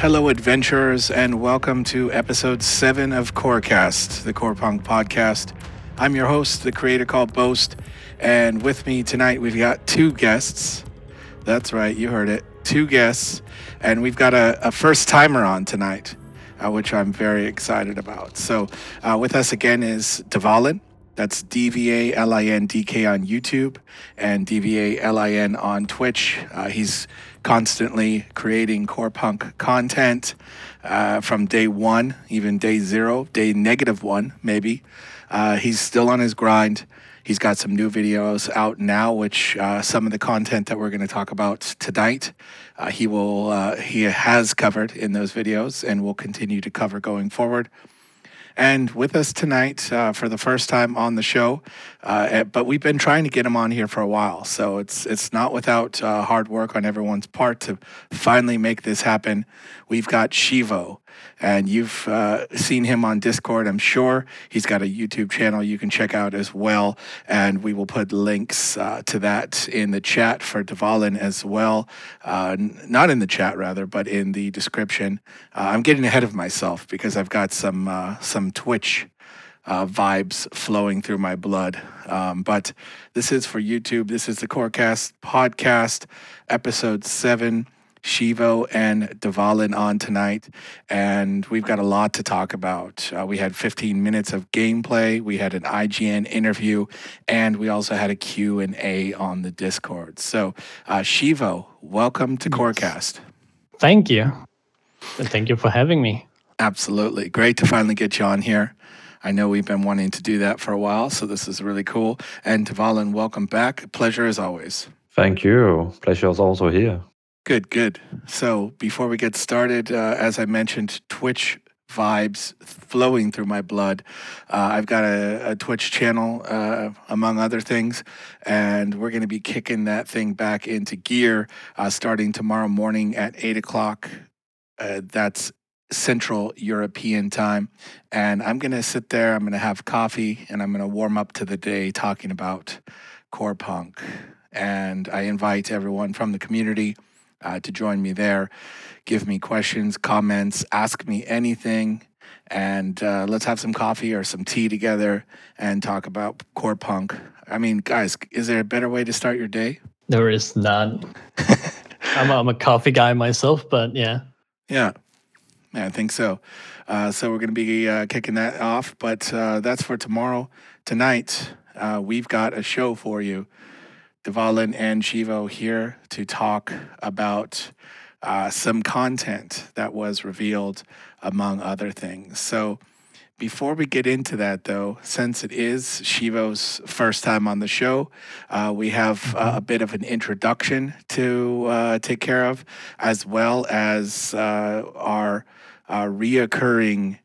Hello, adventurers, and welcome to episode seven of Corecast, the Core Punk podcast. I'm your host, the creator called Boast, and with me tonight we've got two guests. That's right, you heard it, two guests, and we've got a, a first timer on tonight, uh, which I'm very excited about. So, uh, with us again is Dvalin. That's D V A L I N D K on YouTube and D V A L I N on Twitch. Uh, he's constantly creating core punk content uh, from day one, even day zero, day negative one, maybe. Uh, he's still on his grind. He's got some new videos out now, which uh, some of the content that we're going to talk about tonight, uh, he will uh, he has covered in those videos, and will continue to cover going forward. And with us tonight uh, for the first time on the show, uh, eh, but we've been trying to get him on here for a while, so it's it's not without uh, hard work on everyone's part to finally make this happen. We've got Shivo, and you've uh, seen him on Discord, I'm sure. He's got a YouTube channel you can check out as well, and we will put links uh, to that in the chat for Dvalin as well. Uh, n- not in the chat, rather, but in the description. Uh, I'm getting ahead of myself because I've got some uh, some Twitch. Uh, vibes flowing through my blood. Um, but this is for YouTube. This is the Corecast podcast, episode seven. Shivo and Dvalin on tonight, and we've got a lot to talk about. Uh, we had 15 minutes of gameplay, we had an IGN interview, and we also had a Q&A on the Discord. So, uh, Shivo, welcome to Corecast. Thank you. And thank you for having me. Absolutely. Great to finally get you on here. I know we've been wanting to do that for a while, so this is really cool. And Dvalin, welcome back. Pleasure as always. Thank you. Pleasure is also here. Good, good. So before we get started, uh, as I mentioned, Twitch vibes flowing through my blood. Uh, I've got a, a Twitch channel, uh, among other things, and we're going to be kicking that thing back into gear uh, starting tomorrow morning at 8 o'clock. Uh, that's Central European time. And I'm going to sit there, I'm going to have coffee, and I'm going to warm up to the day talking about core punk. And I invite everyone from the community uh, to join me there. Give me questions, comments, ask me anything, and uh, let's have some coffee or some tea together and talk about core punk. I mean, guys, is there a better way to start your day? There is none. I'm, a, I'm a coffee guy myself, but yeah. Yeah, yeah, I think so. Uh, so we're going to be uh, kicking that off, but uh, that's for tomorrow. Tonight, uh, we've got a show for you. Dvalin and Shivo here to talk about uh, some content that was revealed, among other things. So, before we get into that, though, since it is Shivo's first time on the show, uh, we have uh, a bit of an introduction to uh, take care of, as well as uh, our uh, reoccurring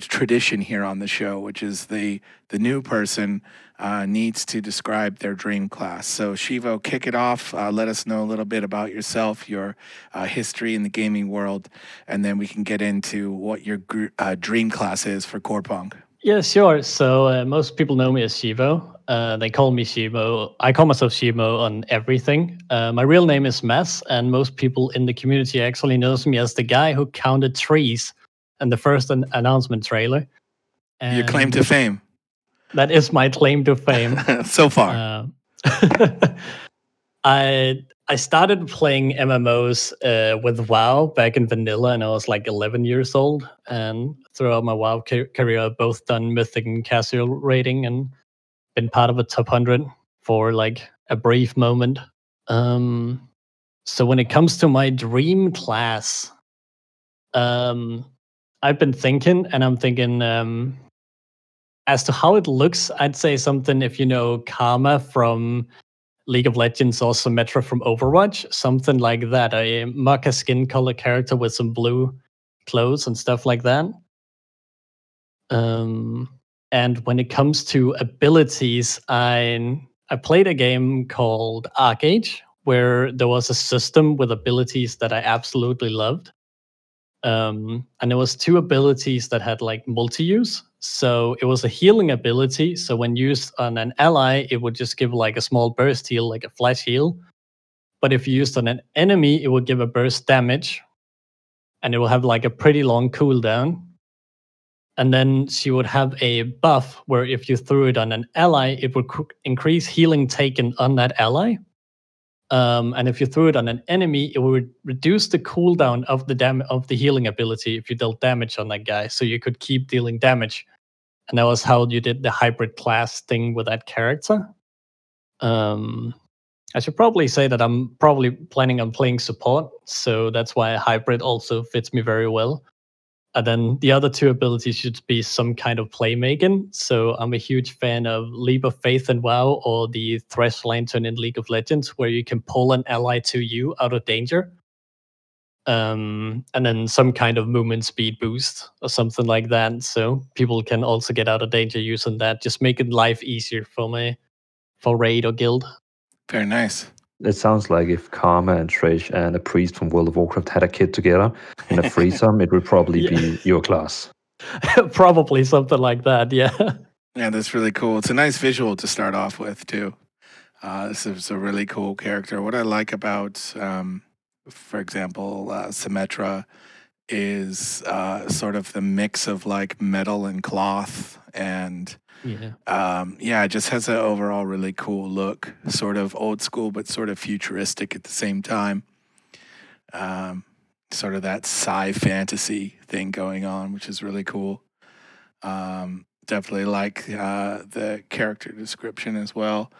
tradition here on the show, which is the the new person uh, needs to describe their dream class. So Shivo, kick it off. Uh, let us know a little bit about yourself, your uh, history in the gaming world, and then we can get into what your gr- uh, dream class is for Core Punk. Yeah, sure. So uh, most people know me as Shivo. Uh, they call me Shivo. I call myself Shivo on everything. Uh, my real name is Mads, and most people in the community actually knows me as the guy who counted trees in the first an- announcement trailer. Your claim to fame That is my claim to fame. so far. Uh, I I started playing MMOs uh, with WoW back in vanilla, and I was like 11 years old. And throughout my WoW ca- career, I've both done mythic and casual rating, and been part of a top 100 for like a brief moment. Um, so when it comes to my dream class, um, I've been thinking, and I'm thinking. Um, as to how it looks, I'd say something if you know Karma from League of Legends or Symmetra from Overwatch, something like that. A Maka skin color character with some blue clothes and stuff like that. Um, and when it comes to abilities, I I played a game called Arcade, where there was a system with abilities that I absolutely loved. Um, and there was two abilities that had like multi-use. So it was a healing ability. So when used on an ally, it would just give like a small burst heal, like a flash heal. But if used on an enemy, it would give a burst damage. and it will have like a pretty long cooldown. And then she would have a buff where if you threw it on an ally, it would cr- increase healing taken on that ally. Um, and if you threw it on an enemy, it would reduce the cooldown of the dam- of the healing ability if you dealt damage on that guy. So you could keep dealing damage, and that was how you did the hybrid class thing with that character. Um, I should probably say that I'm probably planning on playing support, so that's why hybrid also fits me very well. And then the other two abilities should be some kind of playmaking. So I'm a huge fan of Leap of Faith in WoW or the Thresh Lantern in League of Legends, where you can pull an ally to you out of danger. Um, and then some kind of movement speed boost or something like that. So people can also get out of danger using that, just making life easier for me for raid or guild. Very nice. It sounds like if Karma and Thresh and a priest from World of Warcraft had a kid together in a threesome, it would probably Yeah. be your class. Probably something like that. Yeah. Yeah, that's really cool. It's a nice visual to start off with too. Uh, this is a really cool character. What I like about, um, for example, uh, Symmetra is uh, sort of the mix of like metal and cloth, and Yeah. um, yeah, it just has an overall really cool look. Sort of old school, but sort of futuristic at the same time. Um, sort of that sci fantasy thing going on, which is really cool. Um, definitely like uh, the character description as well.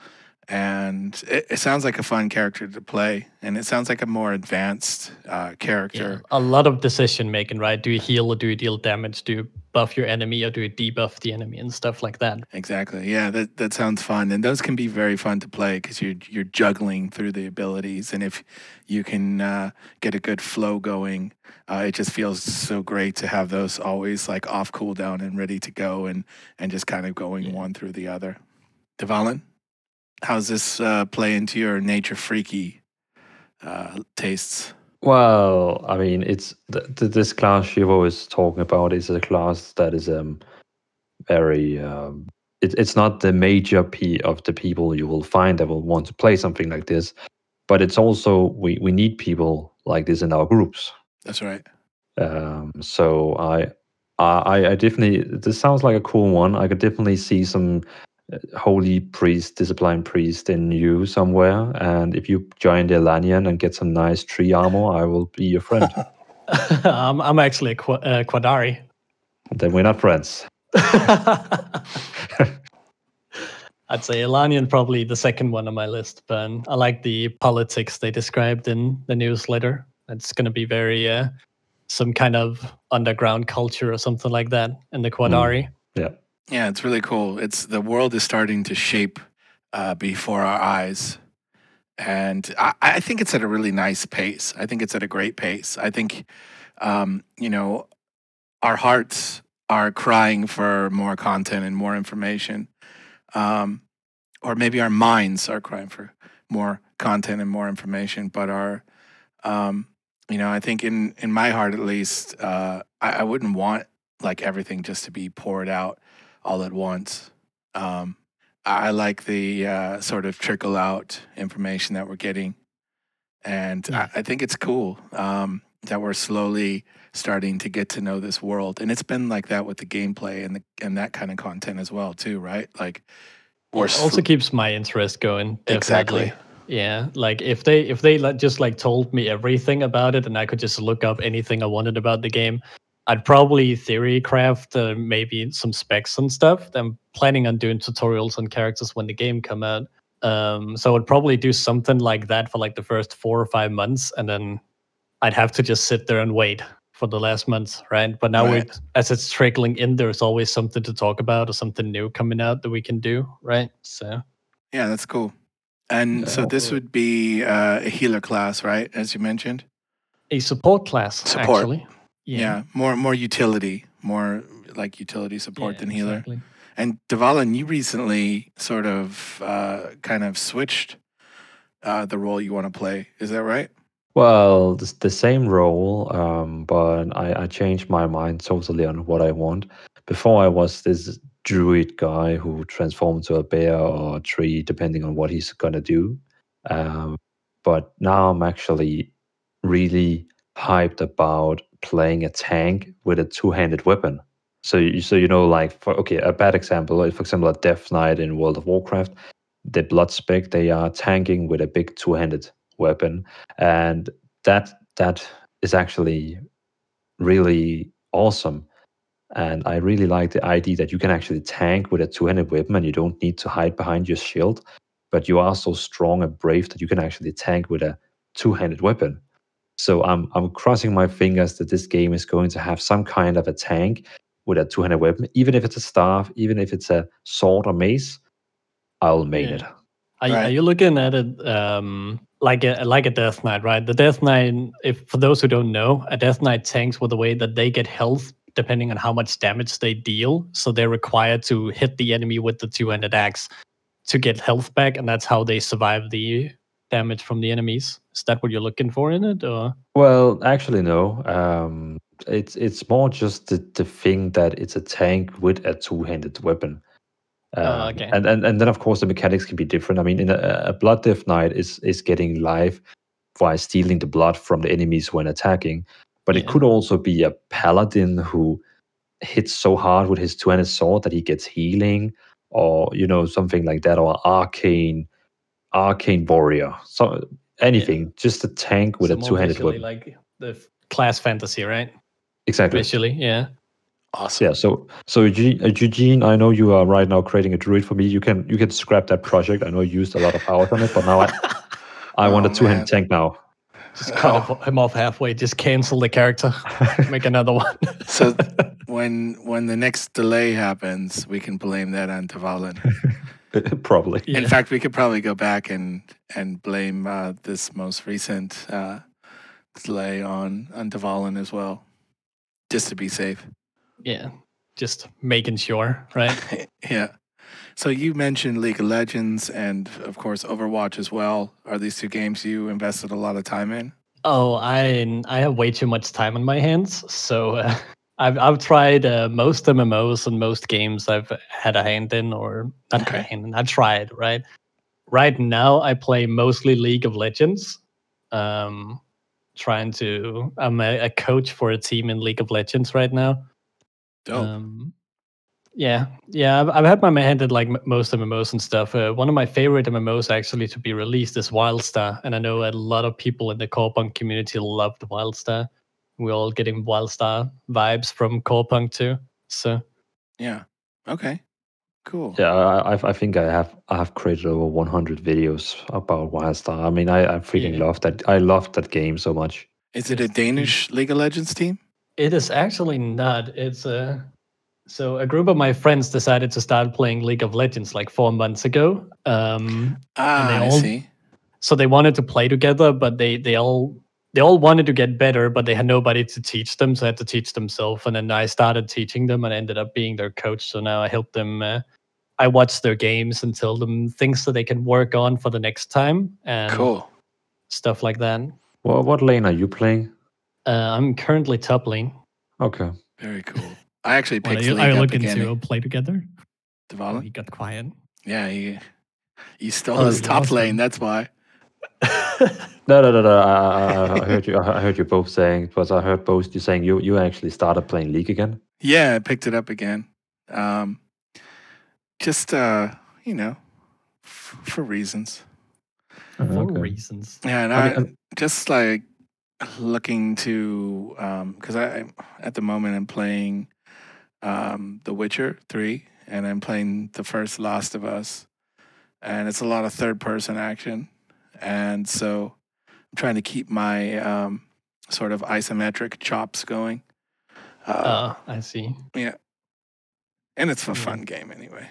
And it, it sounds like a fun character to play, and it sounds like a more advanced uh, Yeah. character. A lot of decision making, right? Do you heal or do you deal damage? Do you buff your enemy or do you debuff the enemy and stuff like that? Exactly. Yeah, that that sounds fun, and those can be very fun to play because you're you're juggling through the abilities, and if you can uh, get a good flow going, uh, it just feels so great to have those always like off cooldown and ready to go, and and just kind of going Yeah. one through the other. Devalin, how's this uh, play into your nature freaky uh, tastes? Well, I mean, it's th- th- this class Shivo is talking about is a class that is um very um, it, it's not the major p of the people you will find that will want to play something like this, but it's also we we need people like this in our groups. That's right. Um, so I, I, I definitely. This sounds like a cool one. I could definitely see some holy priest, disciplined priest in you somewhere. And if you join the Elanian and get some nice tree armor, I will be your friend. I'm, I'm actually a Qu- uh, Quadari. then we're not friends. I'd say Elanian probably the second one on my list, but I like the politics they described in the newsletter. It's going to be very uh, some kind of underground culture or something like that in the Quadari. Yeah. Yeah, it's really cool. It's the world is starting to shape uh, before our eyes, and I, I think it's at a really nice pace. I think it's at a great pace. I think, um, you know, our hearts are crying for more content and more information, um, or maybe our minds are crying for more content and more information. But our, um, you know, I think in in my heart at least, uh, I, I wouldn't want like everything just to be poured out all at once. Um, I like the uh, sort of trickle out information that we're getting, and Yeah. I, I think it's cool um, that we're slowly starting to get to know this world. And it's been like that with the gameplay and the, and that kind of content as well, too, right? Like we're It also sl- keeps my interest going. Definitely. exactly Yeah, like if they if they just like told me everything about it and I could just look up anything I wanted about the game, I'd probably theory craft uh, maybe some specs and stuff. I'm planning on doing tutorials on characters when the game come out. Um, so I'd probably do something like that for like the first four or five months, and then I'd have to just sit there and wait for the last months, right? But now Right. we as it's trickling in, there's always something to talk about or something new coming out that we can do, right? So yeah, that's cool. And so this Yeah. would be uh, a healer class, right? As you mentioned. a support class, Support. actually. Yeah, more more utility, more like utility support Yeah, than healer. exactly. And Devalan, you recently sort of uh, kind of switched uh, the role you want to play. Is that right? Well, the, the same role, um, but I, I changed my mind totally on what I want. Before I was this druid guy who transformed to a bear or a tree, depending on what he's gonna do. Um, but now I'm actually really hyped about playing a tank with a two-handed weapon. So you so you know like for okay a bad example for example a Death Knight in World of Warcraft, the blood spec they are tanking with a big two-handed weapon, and that that is actually really awesome. And I really like the idea that you can actually tank with a two-handed weapon and you don't need to hide behind your shield, but you are so strong and brave that you can actually tank with a two-handed weapon. So I'm I'm crossing my fingers that this game is going to have some kind of a tank with a two-handed weapon, even if it's a staff, even if it's a sword or mace. I'll main Yeah. it. Are, you- are you looking at it um, like a like a Death Knight, right? The Death Knight, if for those who don't know, a Death Knight tanks with the way that they get health depending on how much damage they deal. So they're required to hit the enemy with the two-handed axe to get health back, and that's how they survive the damage from the enemies. Is that what you're looking for in it, or Well, actually, no. Um, it's it's more just the, the thing that it's a tank with a two-handed weapon. Oh, Um, okay. And, and and then of course the mechanics can be different. I mean, in a, a blood death knight is is getting life by stealing the blood from the enemies when attacking, but it could also be a paladin who hits so hard with his two-handed sword that he gets healing, or you know something like that, or arcane arcane warrior. So anything, just a tank with so a two-handed weapon. like the f- class fantasy, right? exactly. Visually, yeah. Awesome. Yeah. So so Eugene, Eugene, I know you are right now creating a druid for me. You can you can scrap that project. I know you used a lot of hours on it, but now I I want Oh, a two-handed man. tank now. Just cut Oh. off- him off halfway. Just cancel the character. Make another one. So when when the next delay happens, we can blame that on Tavalin. Probably. Yeah. In fact, we could probably go back and and blame uh, this most recent uh, delay on on Tavalin as well, just to be safe. yeah, just making sure, right? yeah. So you mentioned League of Legends and of course Overwatch as well. Are these two games you invested a lot of time in? Oh, I I have way too much time on my hands, so uh, I've I've tried uh, most MMOs and most games I've had a hand in, or not had a hand in. I tried, right? Right now, I play mostly League of Legends. Um, trying to, I'm a, a coach for a team in League of Legends right now. Dope. Um, yeah, yeah, I've, I've had my hand in like m- most MMOs and stuff. Uh, one of my favorite MMOs actually to be released is Wildstar, and I know a lot of people in the core punk community loved Wildstar. We're all getting Wildstar vibes from core punk too. So yeah. Okay. Cool. Yeah, I, I I think I have I have created over 100 videos about Wildstar. I mean, I, I freaking Yeah. love that. I love that game so much. Is it a Danish League of Legends team? it is actually not. It's a so a group of my friends decided to start playing League of Legends like four months ago. Um, Ah, they I see. so they wanted to play together but they they all they all wanted to get better but they had nobody to teach them so they had to teach themselves and then i started teaching them and I ended up being their coach so now i help them uh, i watch their games and tell them things that they can work on for the next time and Cool. stuff like that Well, what lane are you playing? uh, i'm currently top lane Okay. Very cool. I actually What, picked are you, League are you looking again. to play together oh, he got quiet Yeah, he he stole Oh, his you top lost lane. him. That's why. No, no, no, no. I, I, I heard you. I heard you both saying, but I heard both you saying you you actually started playing League again. Yeah, I picked it up again. Um, just uh, you know, f- for reasons. Oh, for okay. reasons Yeah, and I I, mean, uh, just like looking to um, because I at the moment I'm playing um, The Witcher three, and I'm playing the first Last of Us, and it's a lot of third person action, and so I'm trying to keep my um, sort of isometric chops going. Uh, uh, i see Yeah, and it's a yeah. fun game anyway.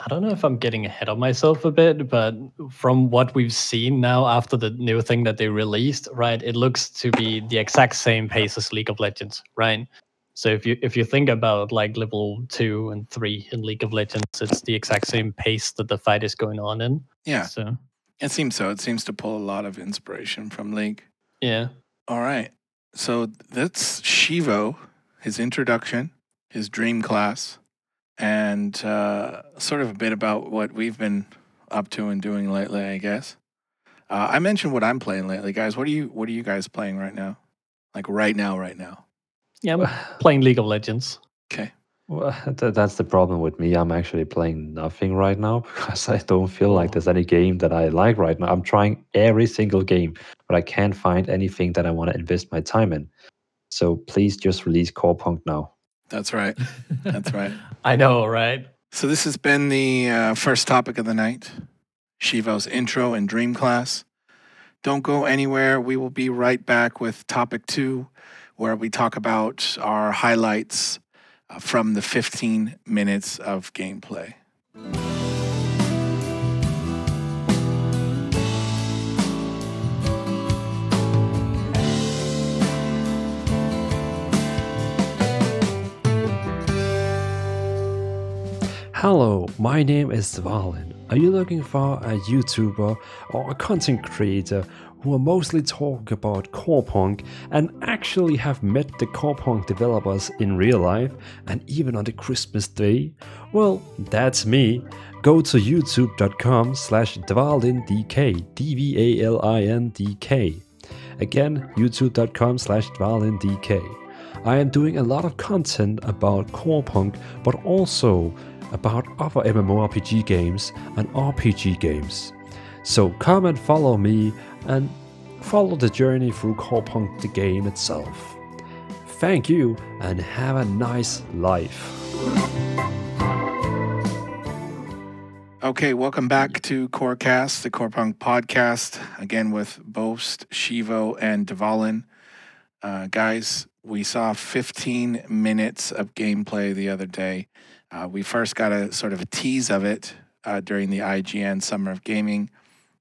I don't know if I'm getting ahead of myself a bit, but from what we've seen now after the new thing that they released, right, it looks to be the exact same pace as League of Legends, right? So if you if you think about like level two and three in League of Legends, it's the exact same pace that the fight is going on in. Yeah, So it seems so. It seems to pull a lot of inspiration from League. yeah. All right. So that's Shivo, his introduction, his dream class, and uh, sort of a bit about what we've been up to and doing lately, I guess. Uh, I mentioned what I'm playing lately, guys. What are you What are you guys playing right now? Like right now, right now. Yeah, I'm playing League of Legends. Okay. Well, th- that's the problem with me. I'm actually playing nothing right now because I don't feel like Oh. there's any game that I like right now. I'm trying every single game, but I can't find anything that I want to invest my time in. So please just release Core Punk now. That's right. That's right. I know, right? So this has been the uh, first topic of the night, Shivo's intro and dream class. Don't go anywhere. We will be right back with topic two, where we talk about our highlights from the 15 minutes of gameplay. Hello, my name is Dvalin. Are you looking for a YouTuber or a content creator who are mostly talk about core punk and actually have met the core punk developers in real life and even on the Christmas day? Well, that's me. Go to youtube.com slash dvalindk, D-V-A-L-I-N-D-K. Again, youtube.com slash dvalindk. I am doing a lot of content about core punk, but also about other MMORPG games and RPG games. So come and follow me and follow the journey through core punk the game itself. Thank you and have a nice life. Okay, welcome back to Corecast, the Core Punk podcast, again with Boast, Shivo, and Dvalin. Uh, guys, we saw 15 minutes of gameplay the other day. Uh, we first got a sort of a tease of it uh, during the IGN Summer of Gaming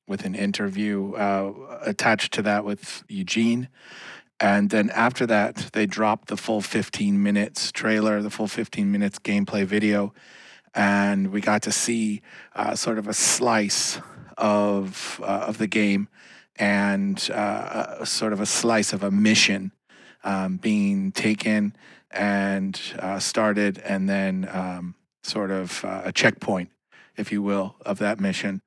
with an interview uh, attached to that with Eugene. And then after that, they dropped the full 15 minutes trailer, the full 15 minutes gameplay video. And we got to see uh, sort of a slice of, uh, of the game and uh, sort of a slice of a mission um, being taken and uh, started, and then um, sort of uh, a checkpoint, if you will, of that mission.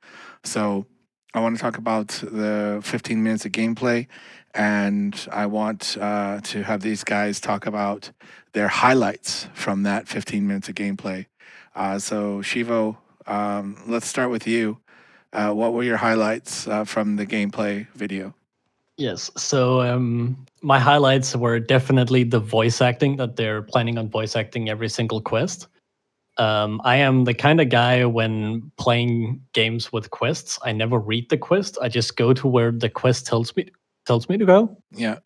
So I want to talk about the 15 minutes of gameplay, and I want uh, to have these guys talk about their highlights from that 15 minutes of gameplay. Uh, so Shivo, um, let's start with you. Uh, what were your highlights uh, from the gameplay video? Yes. So um, my highlights were definitely the voice acting that they're planning on voice acting every single quest. Um, I am the kind of guy when playing games with quests, I never read the quest. I just go to where the quest tells me tells me to go. Yeah,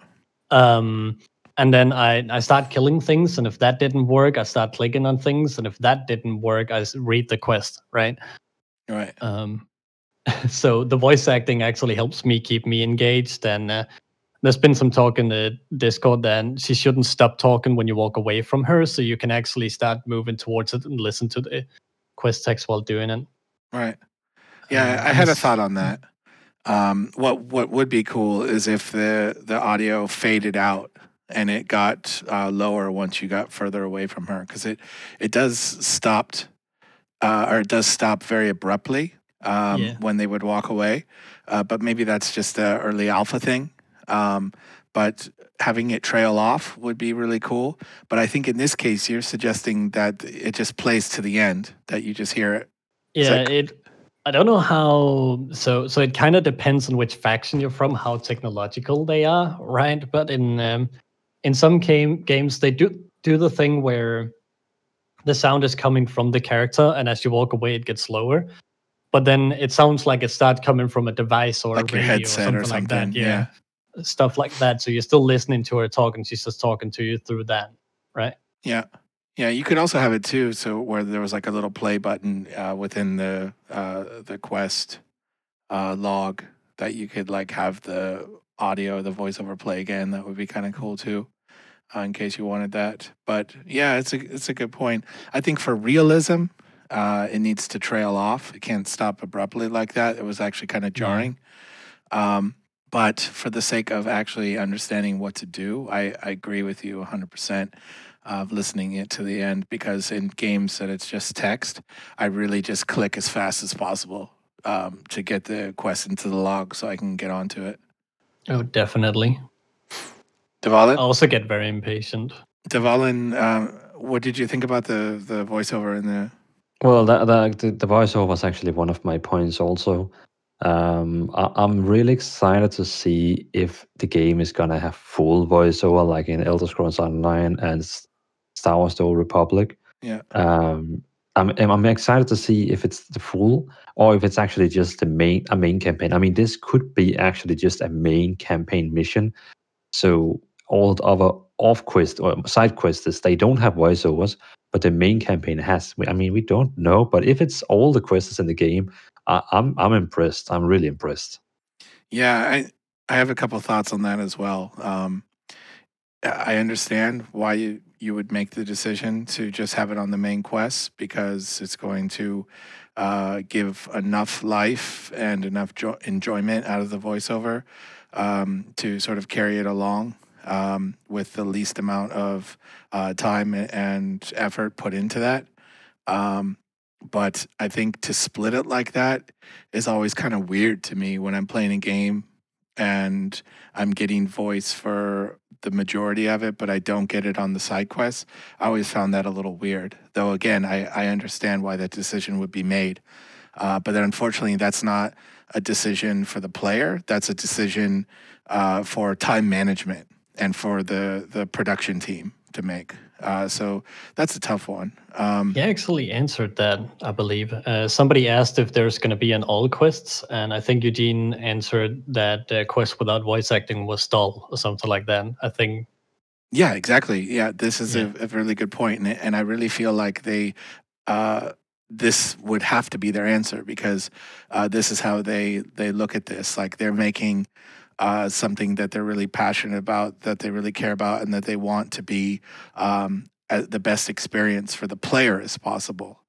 Um, and then I, I start killing things, and if that didn't work, I start clicking on things, and if that didn't work, I read the quest. Right. right. Um, so the voice acting actually helps me keep me engaged. And uh, there's been some talk in the Discord that she shouldn't stop talking when you walk away from her, so you can actually start moving towards it and listen to the quest text while doing it. Right. Yeah, Um, I had a thought on that. Um, what what would be cool is if the the audio faded out and it got uh, lower once you got further away from her because it it does stopped uh, or it does stop very abruptly um, Yeah. when they would walk away. Uh, but maybe that's just a early alpha thing. Um, but having it trail off would be really cool. But I think in this case, you're suggesting that it just plays to the end, that you just hear it. Yeah, like- it. I don't know how. So, so it kind of depends on which faction you're from, how technological they are, right? But in um, in some game games, they do do the thing where the sound is coming from the character, and as you walk away, it gets lower. But then it sounds like it starts coming from a device or like a radio headset or something. like that. yeah. Stuff like that. So you're still listening to her talk, and she's just talking to you through that, right? Yeah. Yeah, you could also have it too. So where there was like a little play button uh, within the uh, the quest uh, log that you could like have the audio, the voiceover play again. That would be kind of cool too, uh, in case you wanted that. But yeah, it's a it's a good point. I think for realism, uh, it needs to trail off. It can't stop abruptly like that. It was actually kind of jarring. Um, but for the sake of actually understanding what to do, I, I agree with you 100% of listening it to the end because in games that it's just text, I really just click as fast as possible um, to get the quest into the log so I can get onto it. Oh, definitely. Devalin? I also get very impatient. Devalin, uh, what did you think about the the voiceover in there? Well, that, that the, the voiceover was actually one of my points also. Um, I, I'm really excited to see if the game is gonna have full voiceover like in Elder Scrolls Online and Star Wars: The Old Republic. Yeah. Um, I'm I'm I'm excited to see if it's the full or if it's actually just the main a main campaign. I mean, this could be actually just a main campaign mission. So all the other off quest or side quests they don't have voiceovers, but the main campaign has. I mean, we don't know, but if it's all the quests in the game, I, I'm I'm impressed. I'm really impressed. Yeah, I I have a couple thoughts on that as well. Um, I I understand why you you would make the decision to just have it on the main quest because it's going to uh, give enough life and enough jo- enjoyment out of the voiceover um, to sort of carry it along um, with the least amount of uh, time and effort put into that. Um, but I think to split it like that is always kind of weird to me when I'm playing a game and I'm getting voice for the majority of it, but I don't get it on the side quests. I always found that a little weird. Though again, I, I understand why that decision would be made. Uh, but then unfortunately, that's not a decision for the player. That's a decision uh, for time management and for the the production team to make. Uh, so that's a tough one. Um, He actually answered that, I believe. Uh, somebody asked if there's going to be an all quests, and I think Eugene answered that uh, quest without voice acting was dull or something like that. I think Yeah, exactly. Yeah, this is Yeah. A, a really good point, and and I really feel like they, uh, this would have to be their answer because uh, this is how they they look at this. Like they're making uh, something that they're really passionate about, that they really care about, and that they want to be um, a- the best experience for the player as possible.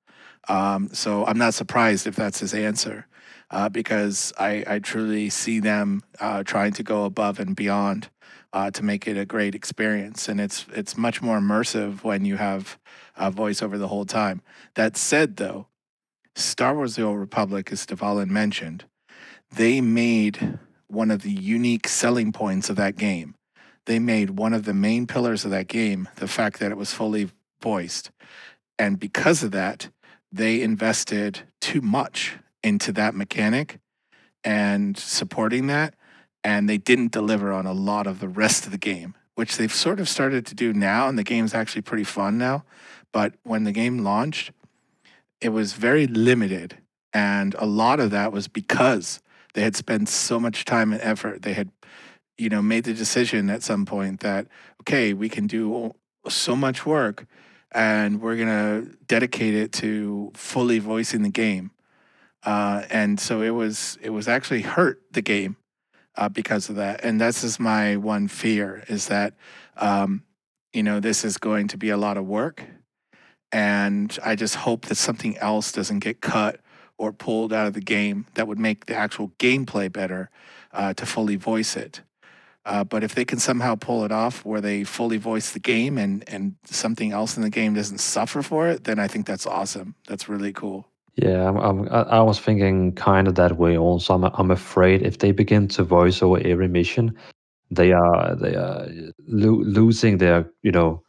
Um, so I'm not surprised if that's his answer, uh, because I, I truly see them uh, trying to go above and beyond uh, to make it a great experience, and it's it's much more immersive when you have uh, voiceover the whole time. That said, though, Star Wars: The Old Republic, as Devalin mentioned, they made one of the unique selling points of that game. They made one of the main pillars of that game the fact that it was fully voiced, and because of that, they invested too much into that mechanic and supporting that and they didn't deliver on a lot of the rest of the game, which they've sort of started to do now. And the game's actually pretty fun now. But when the game launched, it was very limited. And a lot of that was because they had spent so much time and effort. They had, you know, made the decision at some point that, okay, we can do so much work and we're going to dedicate it to fully voicing the game. Uh, and so it was, it was actually hurt the game uh, because of that. And that's is my one fear is that, um, you know, this is going to be a lot of work. And I just hope that something else doesn't get cut or pulled out of the game that would make the actual gameplay better uh, to fully voice it. Uh, but if they can somehow pull it off where they fully voice the game and, and something else in the game doesn't suffer for it, then I think that's awesome. That's really cool. Yeah, I'm, I'm, I was thinking kind of that way also. I'm, I'm afraid if they begin to voice over every mission, they are they are lo- losing their you know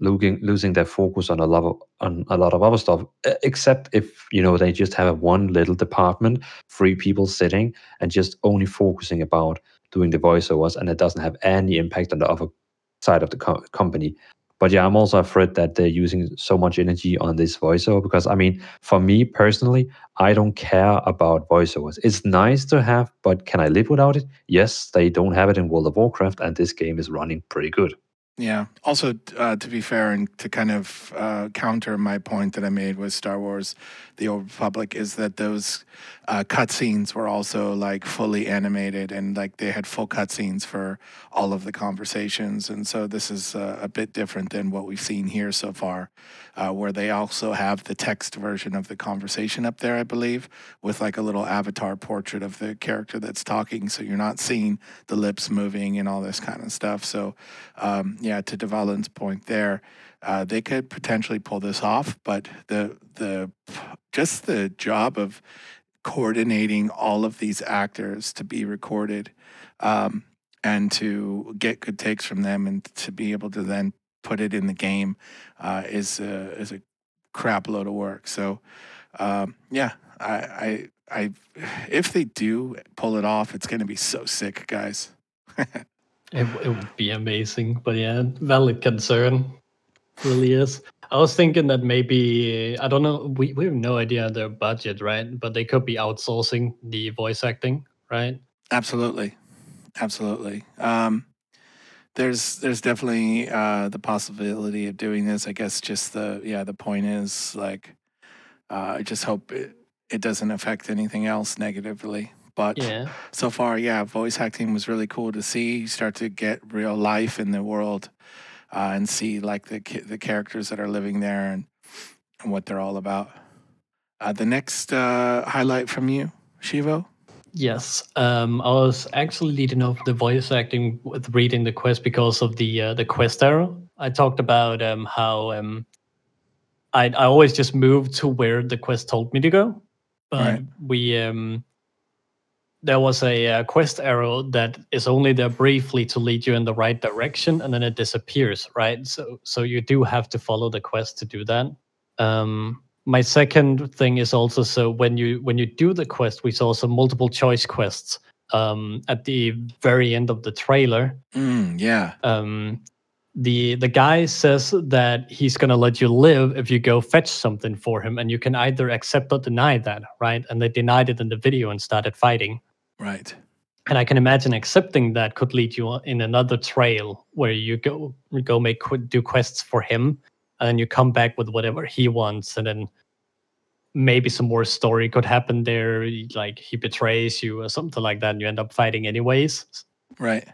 losing losing their focus on a lot of on a lot of other stuff. Except if you know they just have one little department, three people sitting and just only focusing about doing the voiceovers, and it doesn't have any impact on the other side of the co- company. But yeah, I'm also afraid that they're using so much energy on this voiceover because I mean, for me personally, I don't care about voiceovers. It's nice to have, but can I live without it? Yes, they don't have it in World of Warcraft, and this game is running pretty good. Yeah. Also, uh, to be fair and to kind of uh, counter my point that I made with Star Wars: The Old Republic is that those uh, cutscenes were also like fully animated and like they had full cutscenes for all of the conversations, and so this is uh, a bit different than what we've seen here so far, uh, where they also have the text version of the conversation up there, I believe, with like a little avatar portrait of the character that's talking, so you're not seeing the lips moving and all this kind of stuff. So um, yeah, to Devalin's point there, uh, they could potentially pull this off, but the the just the job of coordinating all of these actors to be recorded, um, and to get good takes from them and to be able to then put it in the game uh, is a, is a crap load of work. So um, yeah, I, I I if they do pull it off, it's going to be so sick, guys. it, it would be amazing, but yeah, valid concern, really is. I was thinking that maybe I don't know. We we have no idea their budget, right? But they could be outsourcing the voice acting, right? Absolutely, absolutely. Um, there's there's definitely uh, the possibility of doing this. I guess just the yeah the point is like uh, I just hope it, it doesn't affect anything else negatively. But Yeah. so far, yeah, voice acting was really cool to see. You start to get real life in the world uh, and see like the the characters that are living there and, and what they're all about. Uh, the next uh, highlight from you, Shivo. Yes, um, I was actually leading off the voice acting with reading the quest because of the uh, the quest arrow. I talked about um, how um, I I always just moved to where the quest told me to go, but Right. we um, there was a uh, quest arrow that is only there briefly to lead you in the right direction, and then it disappears. Right, so so you do have to follow the quest to do that. Um, my second thing is also so when you when you do the quest, we saw some multiple choice quests um, at the very end of the trailer. Mm, yeah, Um, the the guy says that he's gonna let you live if you go fetch something for him, and you can either accept or deny that, right? And they denied it in the video and started fighting. Right. And I can imagine accepting that could lead you in another trail where you go go make do quests for him, and then you come back with whatever he wants, and then maybe some more story could happen there, like he betrays you or something like that, and you end up fighting anyways. Right.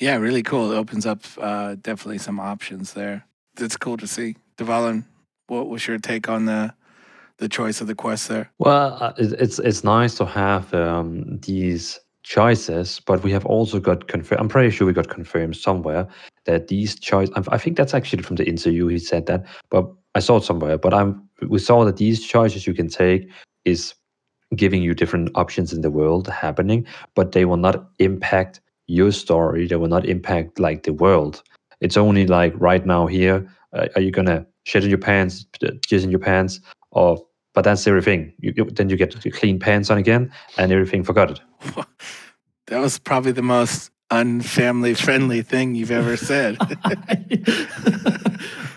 Yeah, really cool. It opens up uh, definitely some options there. That's cool to see. Devalin, what was your take on the the choice of the quest there? Well, uh, it's it's nice to have um, these choices, but we have also got confirmed. I'm pretty sure we got confirmed somewhere that these choices. I think that's actually from the interview. He said that, but I saw it somewhere. But I'm we saw that these choices you can take is giving you different options in the world happening, but they will not impact your story. They will not impact like the world. It's only like right now here. Uh, are you gonna shit in your pants, jizz in your pants, or but that's everything. You, you then you get to clean pants on again, and everything forgot it. That was probably the most unfamily friendly thing you've ever said.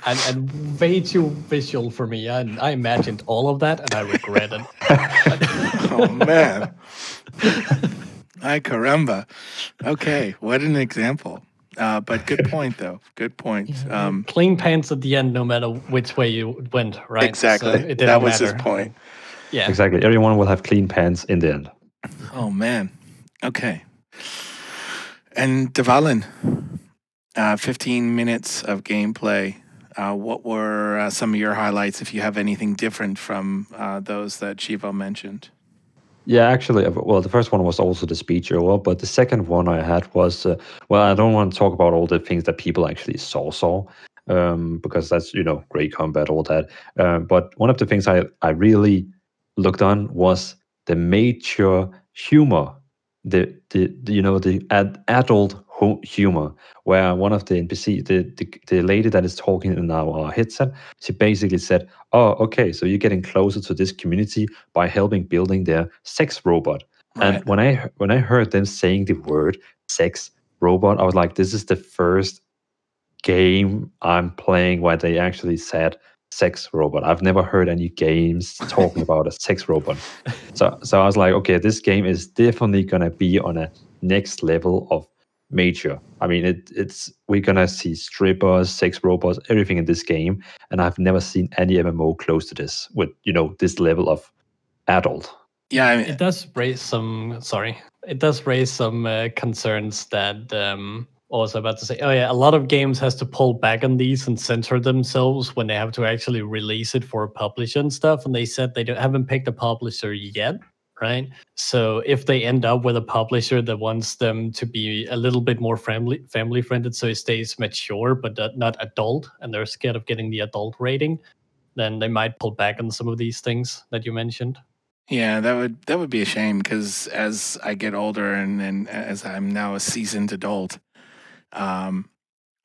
and, and way too visual for me. I, I imagined all of that and I regret it. oh man. Ay caramba. Okay, what an example. Uh, but good point though. Good point. Um, Clean pants at the end, no matter which way you went, right? So exactly. it didn't that was his point. Yeah. Exactly. Everyone will have clean pants in the end. Oh man. Okay. And Devalin, uh, 15 minutes of gameplay. Uh, what were uh, some of your highlights, if you have anything different from uh, those that Shivo mentioned? Yeah, actually, uh, well, the first one was also the speech owl, but the second one I had was, uh, well, I don't want to talk about all the things that people actually saw, saw, um, because that's you know great combat, all that. Um, but one of the things I I really looked on was the mature humor, the the, the you know the ad, adult humor, where one of the NPC, the, the the lady that is talking in our headset, she basically said, "Oh, okay, so you're getting closer to this community by helping building their sex robot." Right. And when I when I heard them saying the word sex robot, I was like, "This is the first game I'm playing where they actually said sex robot. I've never heard any games talking about a sex robot." So so I was like, "Okay, this game is definitely gonna be on a next level of major. I mean, it, it's we're gonna see strippers, sex robots, everything in this game, and I've never seen any MMO close to this with you know this level of adult." yeah, I mean, It does raise some, sorry, it does raise some uh, concerns that um, what was about to say? Oh, yeah, a lot of games has to pull back on these and censor themselves when they have to actually release it for a publisher and stuff. And they said they don't, haven't picked a publisher yet, right? So if they end up with a publisher that wants them to be a little bit more family family friendly, so it stays mature but not- not adult, and they're scared of getting the adult rating, then they might pull back on some of these things that you mentioned. Yeah, that would that would be a shame because as I get older and, and as I'm now a seasoned adult, um,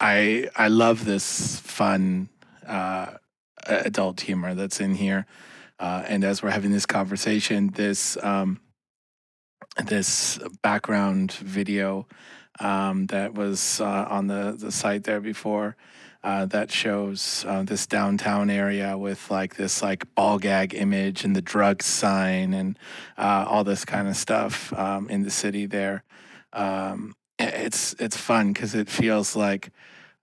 I I love this fun uh, adult humor that's in here. Uh, and as we're having this conversation, this um, this background video um, that was uh, on the, the site there before uh, that shows uh, this downtown area with like this like ball gag image and the drug sign and uh, all this kind of stuff um, in the city there. Um, it's it's fun because it feels like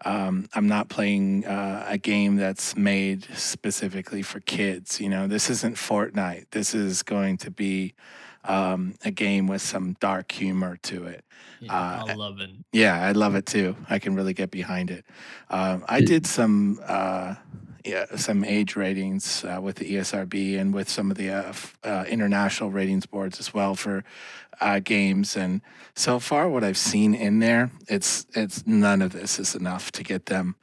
um, I'm not playing uh, a game that's made specifically for kids. You know, this isn't Fortnite. This is going to be um, a game with some dark humor to it. Yeah, Uh, I love it. Yeah, I love it too. I can really get behind it. Um, I did some uh, yeah some age ratings uh, with the ESRB and with some of the uh, uh, international ratings boards as well for uh, games. And so far, what I've seen in there, it's it's none of this is enough to get them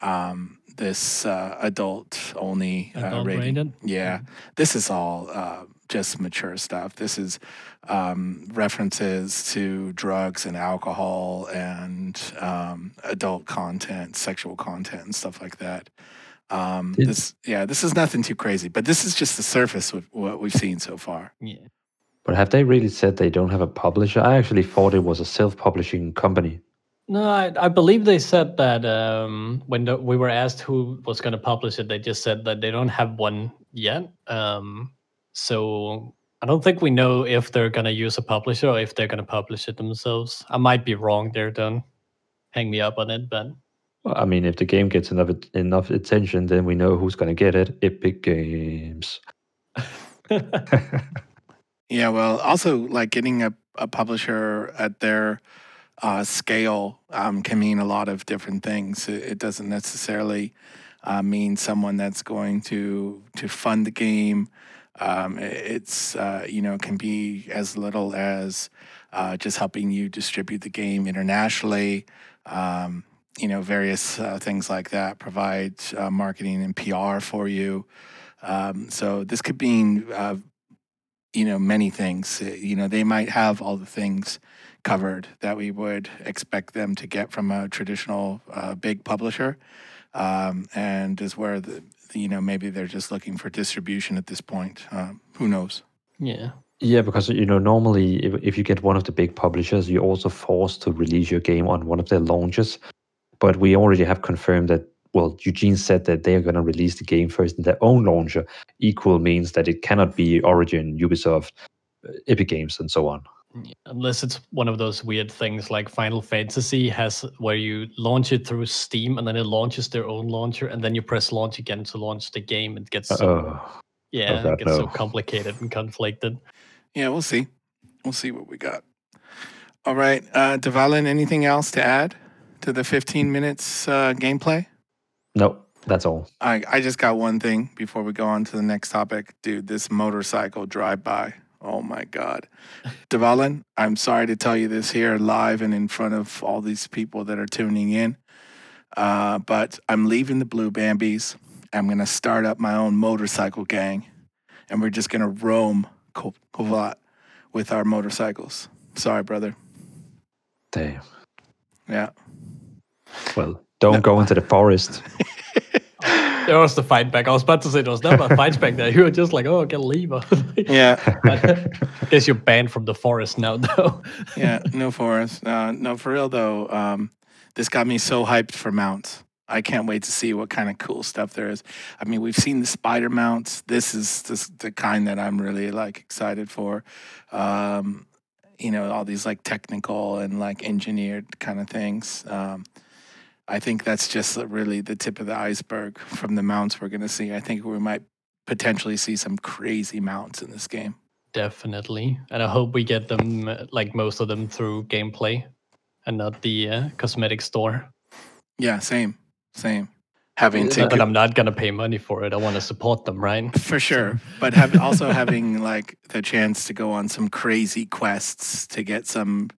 um, this uh, adult only uh, Adult rating. rated? Yeah, this is all uh, just mature stuff. This is um, references to drugs and alcohol and um, adult content, sexual content, and stuff like that. Um, Did- this, yeah, this is nothing too crazy, but this is just the surface of what we've seen so far. Yeah. But have they really said they don't have a publisher? I actually thought it was a self-publishing company. No, I, I believe they said that um, when the, we were asked who was going to publish it, they just said that they don't have one yet. Um, so I don't think we know if they're going to use a publisher or if they're going to publish it themselves. I might be wrong there, don't hang me up on it, but Well, I mean, if the game gets enough enough attention, then we know who's going to get it. Epic Games. Yeah, well, also like getting a, a publisher at their uh, scale um, can mean a lot of different things. It, it doesn't necessarily uh, mean someone that's going to to fund the game. Um, it's uh, you know can be as little as uh, just helping you distribute the game internationally. Um, you know, various uh, things like that. Provide uh, marketing and PR for you. Um, so this could mean uh, you know many things Uh, you know they might have all the things covered that we would expect them to get from a traditional uh, big publisher um, and is where the you know maybe they're just looking for distribution at this point um, who knows yeah. Yeah, because you know normally if, if you get one of the big publishers, you're also forced to release your game on one of their launches. But we already have confirmed that. Well, Eugene said that they are going to release the game first in their own launcher. Equal means that it cannot be Origin, Ubisoft, uh, Epic Games, and so on. Unless it's one of those weird things like Final Fantasy has where you launch it through Steam and then it launches their own launcher and then you press launch again to launch the game. It gets so, Oh, yeah, God, it gets so complicated and conflicted. yeah we'll see we'll see what we got all right uh Devalin, anything else to add to the 15 minutes uh, gameplay no, that's all. I, I just got one thing before we go on to the next topic. Dude, this motorcycle drive by. Oh my God. Devalin, I'm sorry to tell you this here live and in front of all these people that are tuning in. Uh, but I'm leaving the Blue Bambies. I'm going to start up my own motorcycle gang. And we're just going to roam Ko- Kovat with our motorcycles. Sorry, brother. Damn. Yeah. Well, don't go into the forest. There was the fight back. I was about to say there was never a fight back there. You were just like, oh, get a lever. Yeah. But I guess you're banned from the forest now, though. yeah, no forest. Uh, no, for real though. Um, this got me so hyped for mounts. I can't wait to see what kind of cool stuff there is. I mean, we've seen the spider mounts. This is this, the kind that I'm really like excited for. Um, you know, all these like technical and like engineered kind of things. Um, I think that's just really the tip of the iceberg from the mounts we're going to see. I think we might potentially see some crazy mounts in this game. Definitely. And I hope we get them, uh, like most of them, through gameplay and not the uh, cosmetic store. Yeah, same, same. Having to But I'm not going to pay money for it. I want to support them, right? For sure, but have, also having like the chance to go on some crazy quests to get some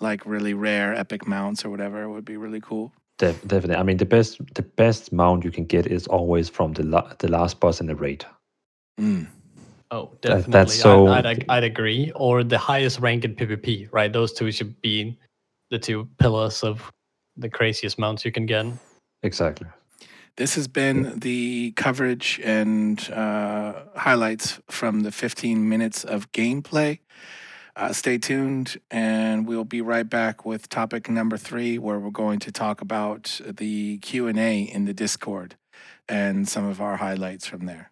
like really rare epic mounts or whatever would be really cool. Def- definitely. I mean, the best the best mount you can get is always from the la- the last boss in the raid. Mm. Oh, That- definitely. that's so- I'd, I'd, I'd agree. Or the highest rank in PvP, right? Those two should be the two pillars of the craziest mounts you can get. Exactly. This has been the coverage and uh, highlights from the 15 minutes of gameplay. Uh, stay tuned, and we'll be right back with topic number three, where we're going to talk about the Q and A in the Discord and some of our highlights from there.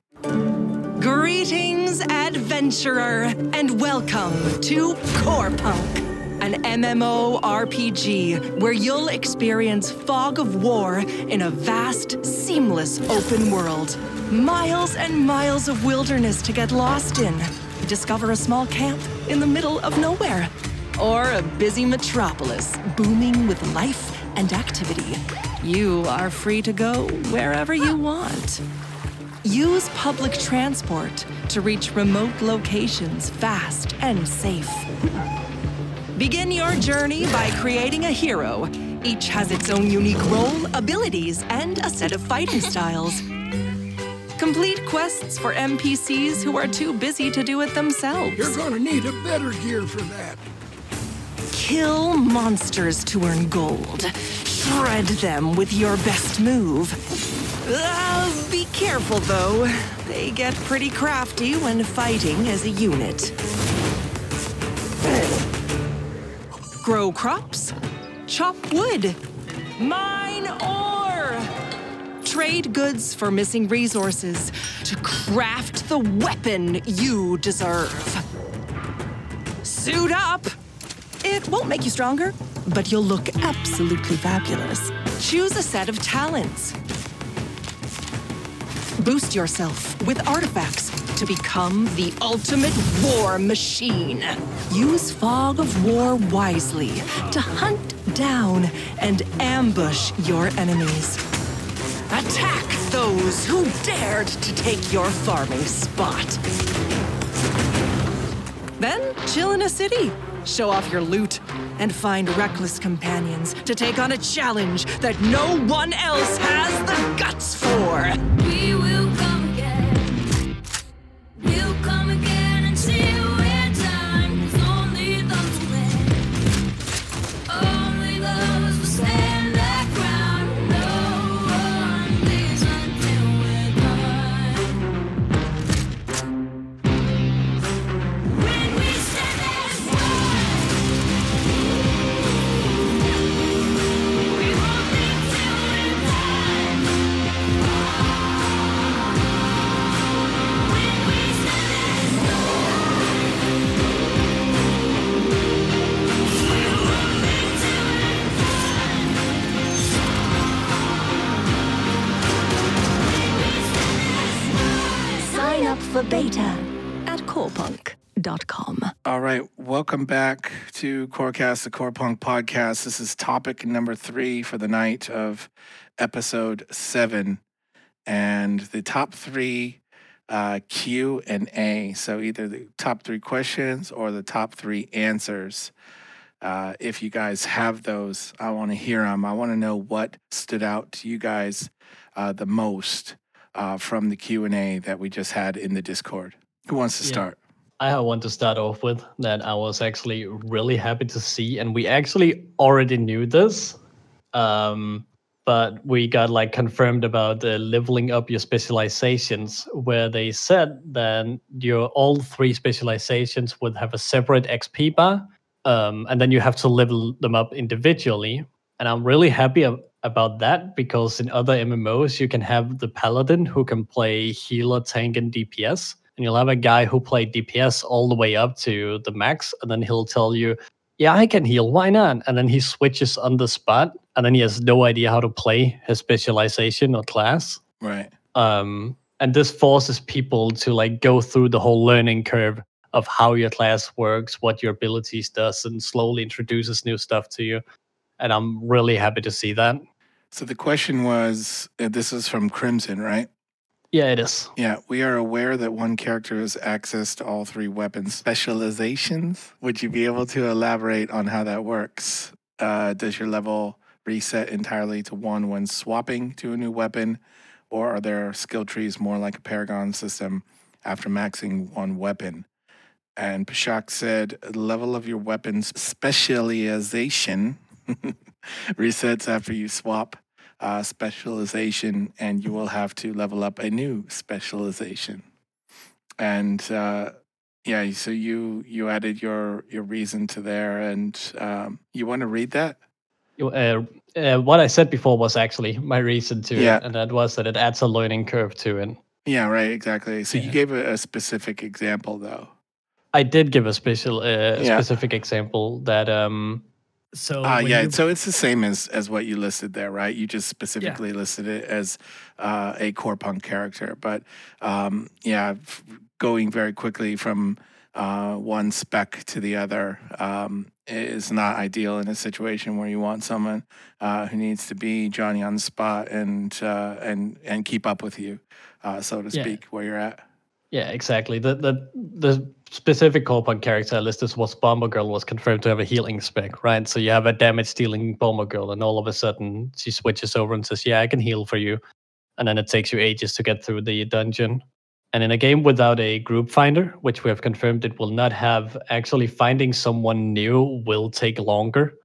Greetings, adventurer, and welcome to Core Punk, an MMO RPG where you'll experience fog of war in a vast, seamless open world. Miles and miles of wilderness to get lost in. Discover a small camp in the middle of nowhere. Or a busy metropolis booming with life and activity. You are free to go wherever you want. Use public transport to reach remote locations fast and safe. Begin your journey by creating a hero. Each has its own unique role, abilities, and a set of fighting styles. Complete quests for NPCs who are too busy to do it themselves. You're gonna need a better gear for that. Kill monsters to earn gold. Shred them with your best move. Uh, be careful, though. They get pretty crafty when fighting as a unit. Grow crops. Chop wood. Mine ore. Trade goods for missing resources to craft the weapon you deserve. Suit up. It won't make you stronger, but you'll look absolutely fabulous. Choose a set of talents. Boost yourself with artifacts to become the ultimate war machine. Use Fog of War wisely to hunt down and ambush your enemies. Attack those who dared to take your farming spot. Then chill in a city, show off your loot, and find reckless companions to take on a challenge that no one else has the guts for. We will right, welcome back to Corecast, the Core Punk podcast. This is topic number three for the night of episode seven, and the top three uh, Q and A. So either the top three questions or the top three answers. Uh, if you guys have those, I want to hear them. I want to know what stood out to you guys uh, the most uh, from the Q and A that we just had in the Discord. Who wants to Yeah. start? I want to start off with that I was actually really happy to see, and we actually already knew this, um, but we got like confirmed about uh, leveling up your specializations, where they said that your all three specializations would have a separate XP bar, um, and then you have to level them up individually. And I'm really happy ab- about that because in other MMOs you can have the paladin who can play healer, tank, and DPS and you'll have a guy who played DPS all the way up to the max, and then he'll tell you, "Yeah, I can heal. Why not?" And then he switches on the spot, and then he has no idea how to play his specialization or class. Right. Um, and this forces people to like go through the whole learning curve of how your class works, what your abilities does, and slowly introduces new stuff to you. And I'm really happy to see that. So the question was uh, this is from Crimson, right? Yeah, it is. Yeah, we are aware that one character has access to all three weapon specializations. Would you be able to elaborate on how that works? Uh, does your level reset entirely to one when swapping to a new weapon, or are there skill trees more like a Paragon system after maxing one weapon. And Pishak said, the level of your weapon's specialization resets after you swap uh, specialization, and you will have to level up a new specialization. And uh, yeah, so you you added your your reason to there, and um, you want to read that? Uh, uh, what I said before was actually my reason to Yeah. it, and that was that it adds a learning curve to it. Yeah, right, exactly. So you gave a, a specific example, though. I did give a special, uh, Yeah. specific example that um. So Ah, yeah. you- So it's the same as as what you listed there, right? You just specifically listed it as uh, a core punk character, but um, yeah, f- going very quickly from uh, one spec to the other um, is not ideal in a situation where you want someone uh, who needs to be Johnny on the spot and uh, and and keep up with you, uh, so to Yeah. speak, where you're at. Yeah, exactly. The the the specific Corepunk character I listed was Bomber Girl was confirmed to have a healing spec, right? So you have a damage dealing Bomber Girl, and all of a sudden she switches over and says, "Yeah, I can heal for you," and then it takes you ages to get through the dungeon. And in a game without a group finder, which we have confirmed it will not have, actually finding someone new will take longer.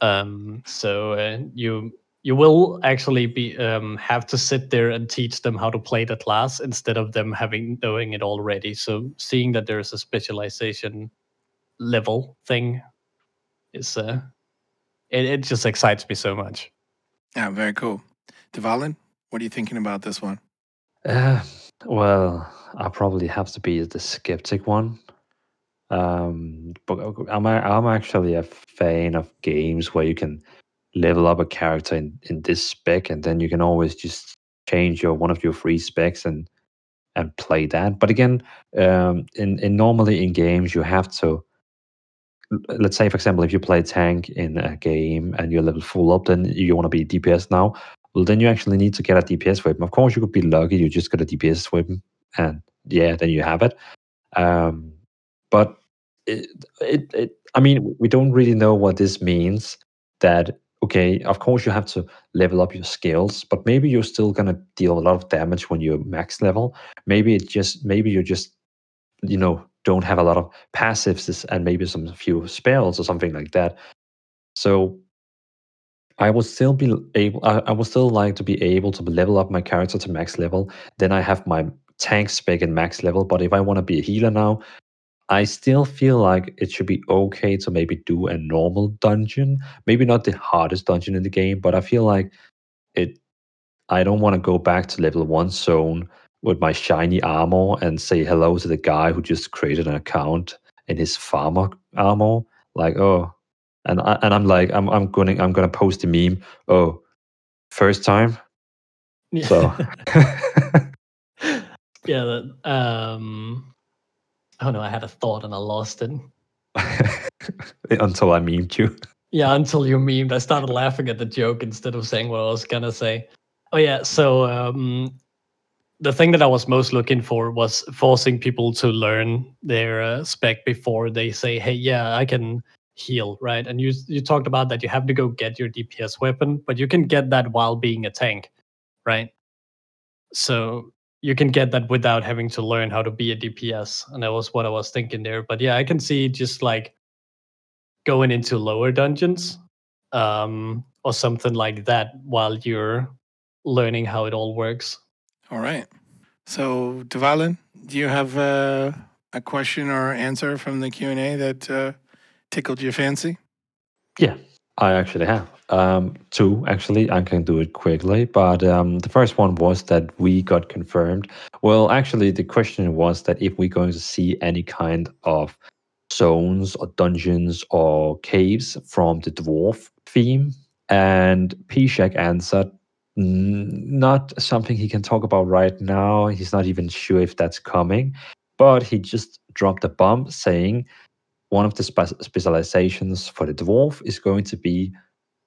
Um, so uh, you you will actually be um, have to sit there and teach them how to play the class instead of them having knowing it already. So seeing that there's a specialization level thing is uh, it, it just excites me so much. Yeah, very cool. Devalin, what are you thinking about this one? Uh, well, I probably have to be the skeptic one. Um, but I'm a- I'm actually a fan of games where you can level up a character in, in this spec, and then you can always just change your one of your free specs and and play that. But again, um, in in normally in games you have to. Let's say, for example, if you play tank in a game and you're level full up, then you want to be DPS now. Well, then you actually need to get a DPS weapon. Of course, you could be lucky; you just got a DPS weapon, and yeah, then you have it. Um, but it, it, it, I mean, we don't really know what this means. That okay, of course, you have to level up your skills, but maybe you're still gonna deal a lot of damage when you're max level. Maybe it just, maybe you just, you know, don't have a lot of passives and maybe some few spells or something like that. So I would still be able. I, I would still like to be able to level up my character to max level. Then I have my tank spec in max level. But if I want to be a healer now, I still feel like it should be okay to maybe do a normal dungeon. Maybe not the hardest dungeon in the game, but I feel like it. I don't want to go back to level one zone with my shiny armor and say hello to the guy who just created an account in his farmer armor. Like, oh, and I, and I'm like, I'm I'm gonna I'm gonna post a meme. Oh, first time. So yeah. That, um. Oh no, I had a thought and I lost it. until I memed you. Yeah, until you memed, I started laughing at the joke instead of saying what I was gonna say. Oh yeah, so um, the thing that I was most looking for was forcing people to learn their uh, spec before they say, "Hey, yeah, I can heal," right? And you you talked about that you have to go get your DPS weapon, but you can get that while being a tank, right? So you can get that without having to learn how to be a DPS, and that was what I was thinking there. But yeah, I can see just like going into lower dungeons um, or something like that while you're learning how it all works. All right. So, Devalin, do you have uh, a question or answer from the Q and A that uh, tickled your fancy? Yeah, I actually have. Um, two, actually. I can do it quickly. But um, the first one was that we got confirmed. Well, actually, the question was that if we're going to see any kind of zones or dungeons or caves from the dwarf theme. And Pishak answered, "Mm, not something he can talk about right now. He's not even sure if that's coming. But he just dropped a bomb saying one of the spe- specializations for the dwarf is going to be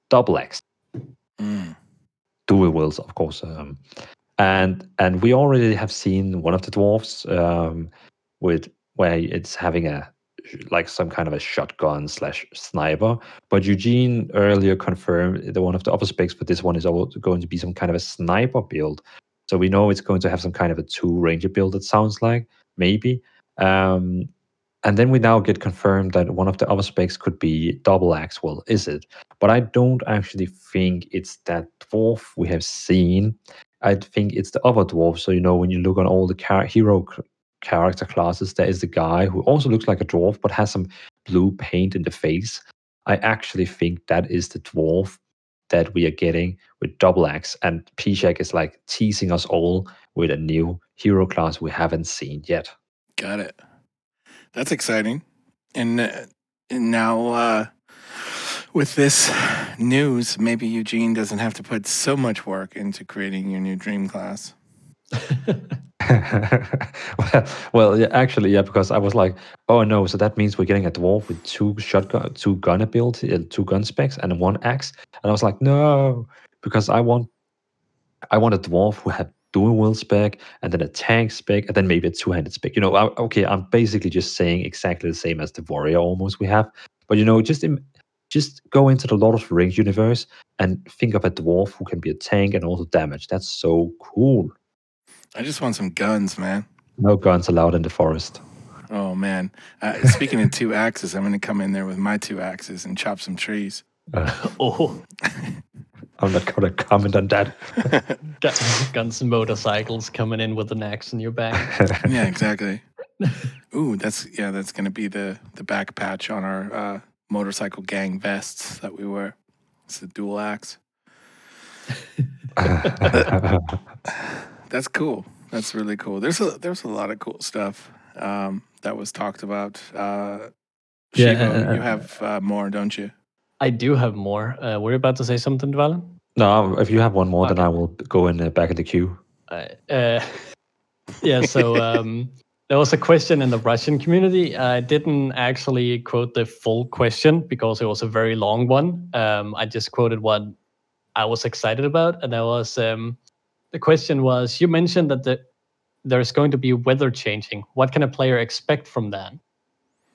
double X Mm. dual wheels, of course. Um, and and we already have seen one of the dwarfs um, with where it's having a like some kind of a shotgun slash sniper. But Eugene earlier confirmed that one of the other specs for this one is also going to be some kind of a sniper build. So we know it's going to have some kind of a two ranger build. It sounds like maybe. Um, and then we now get confirmed that one of the other specs could be double axe. Well, is it? But I don't actually think it's that dwarf we have seen. I think it's the other dwarf. So you know, when you look on all the hero character classes, there is the guy who also looks like a dwarf but has some blue paint in the face. I actually think that is the dwarf that we are getting with double axe, and Pishak is like teasing us all with a new hero class we haven't seen yet. Got it. That's exciting. And, uh, and now, uh, with this news, maybe Eugene doesn't have to put so much work into creating your new dream class. well, well, actually, yeah, because I was like, oh no, so that means we're getting a dwarf with two shotgun, two gun ability, uh, two gun specs, and one axe. And I was like, no, because I want, I want a dwarf who had dual wield spec, and then a tank spec, and then maybe a two-handed spec. You know, I, okay, I'm basically just saying exactly the same as the warrior almost we have, but you know, just im- just go into the Lord of the Rings universe and think of a dwarf who can be a tank and also damage. That's so cool. I just want some guns, man. No guns allowed in the forest. Oh, man. Uh, speaking of two axes, I'm going to come in there with my two axes and chop some trees. Uh, Oh, I'm not gonna comment on that. gu- guns and motorcycles coming in with an axe in your back. yeah, exactly. Ooh, that's yeah, that's gonna be the the back patch on our uh, motorcycle gang vests that we wear. It's a dual axe. That's cool. That's really cool. There's a there's a lot of cool stuff um, that was talked about. Uh, Yeah, Shivo, uh, you have uh, more, don't you? I do have more. Uh, were you about to say something, Dvalin? no, if you have one more, then I will go in the back of the queue. Uh, uh, yeah, so um, there was a question in the Russian community. I didn't actually quote the full question because it was a very long one. Um, I just quoted what I was excited about, and that was um, the question was: You mentioned that the, there's going to be weather changing. What can a player expect from that?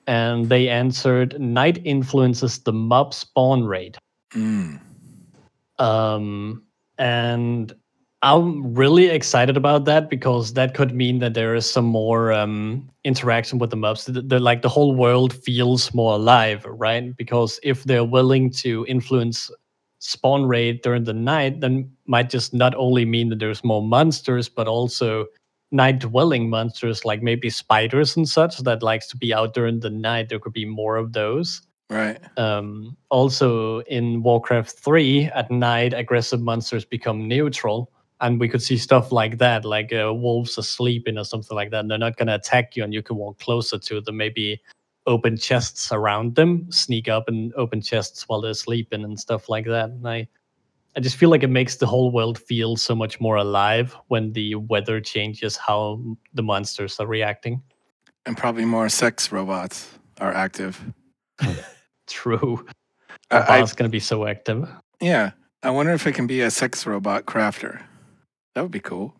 And they answered: Night influences the mob spawn rate. Mm. Um, and I'm really excited about that because that could mean that there is some more um, interaction with the mobs. The, the- like the whole world feels more alive, right? Because if they're willing to influence spawn rate during the night, then might just not only mean that there's more monsters, but also night dwelling monsters like maybe spiders and such that likes to be out during the night. There could be more of those. Right. Um, also, in Warcraft 3, at night, aggressive monsters become neutral. And we could see stuff like that, like uh, wolves are sleeping or something like that. And they're not going to attack you, and you can walk closer to them. Maybe open chests around them, sneak up and open chests while they're sleeping and stuff like that. And I, I just feel like it makes the whole world feel so much more alive when the weather changes how the monsters are reacting. And probably more sex robots are active. True. I, I, going to be so active. yeah. I wonder if it can be a sex robot crafter. That would be cool.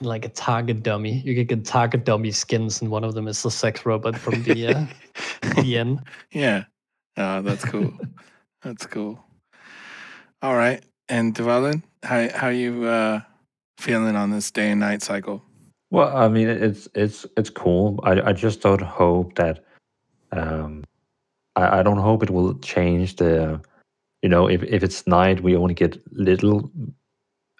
like a target dummy. You can get target dummy skins, and one of them is the sex robot from the uh, the end. Yeah. Oh, that's cool. that's cool. All right. And Devalin, how how you uh, feeling on this day and night cycle? Well, I mean, it's it's it's cool. I I just don't hope that. Um, I I don't hope it will change the. You know, if if it's night, we only get little.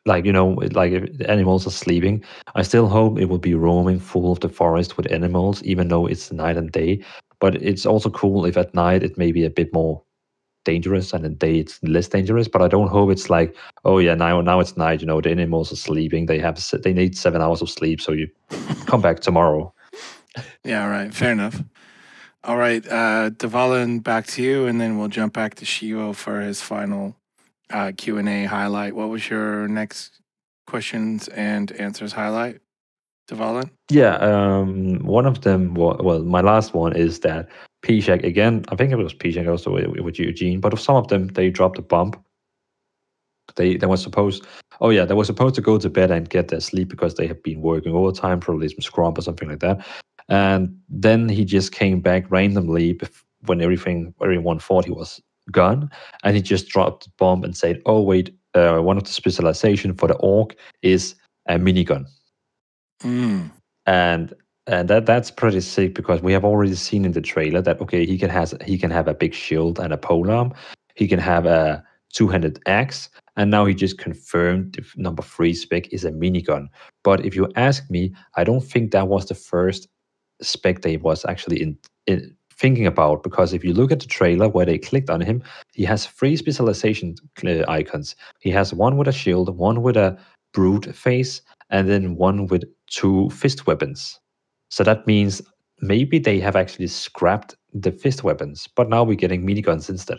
Like you know, like if animals are sleeping, I still hope it will be roaming full of the forest with animals, even though it's night and day. But it's also cool if at night it may be a bit more dangerous and at day it's less dangerous. But I don't hope it's like, oh yeah, now now it's night. You know, the animals are sleeping. They have they need seven hours of sleep, so you come back tomorrow. Yeah, all right. Fair enough. All right. Uh, Devalin, back to you, and then we'll jump back to Shivo for his final uh, Q and A highlight. What was your next questions and answers highlight, Devalin? Yeah, um, one of them. wa- Well, my last one is that Pishak again. I think it was Pishak also with, Eugene, but of some of them they dropped a bomb. They they were supposed. Oh yeah, they were supposed to go to bed and get their sleep because they have been working overtime, probably some scrum or something like that. And then he just came back randomly when everything everyone thought he was gone, and he just dropped the bomb and said, "Oh wait, uh, one of the specialization for the orc is a minigun Mm. and and that that's pretty sick because we have already seen in the trailer that okay he can has he can have a big shield and a polearm he can have a two-handed axe. And now he just confirmed the number three spec is a minigun. But if you ask me i don't think that was the first spec they was actually in, in thinking about. Because if you look at the trailer where they clicked on him he has three specialization uh, icons. He has one with a shield one with a brute face and then one with two fist weapons so that means maybe they have actually scrapped the fist weapons, but now we're getting miniguns instead.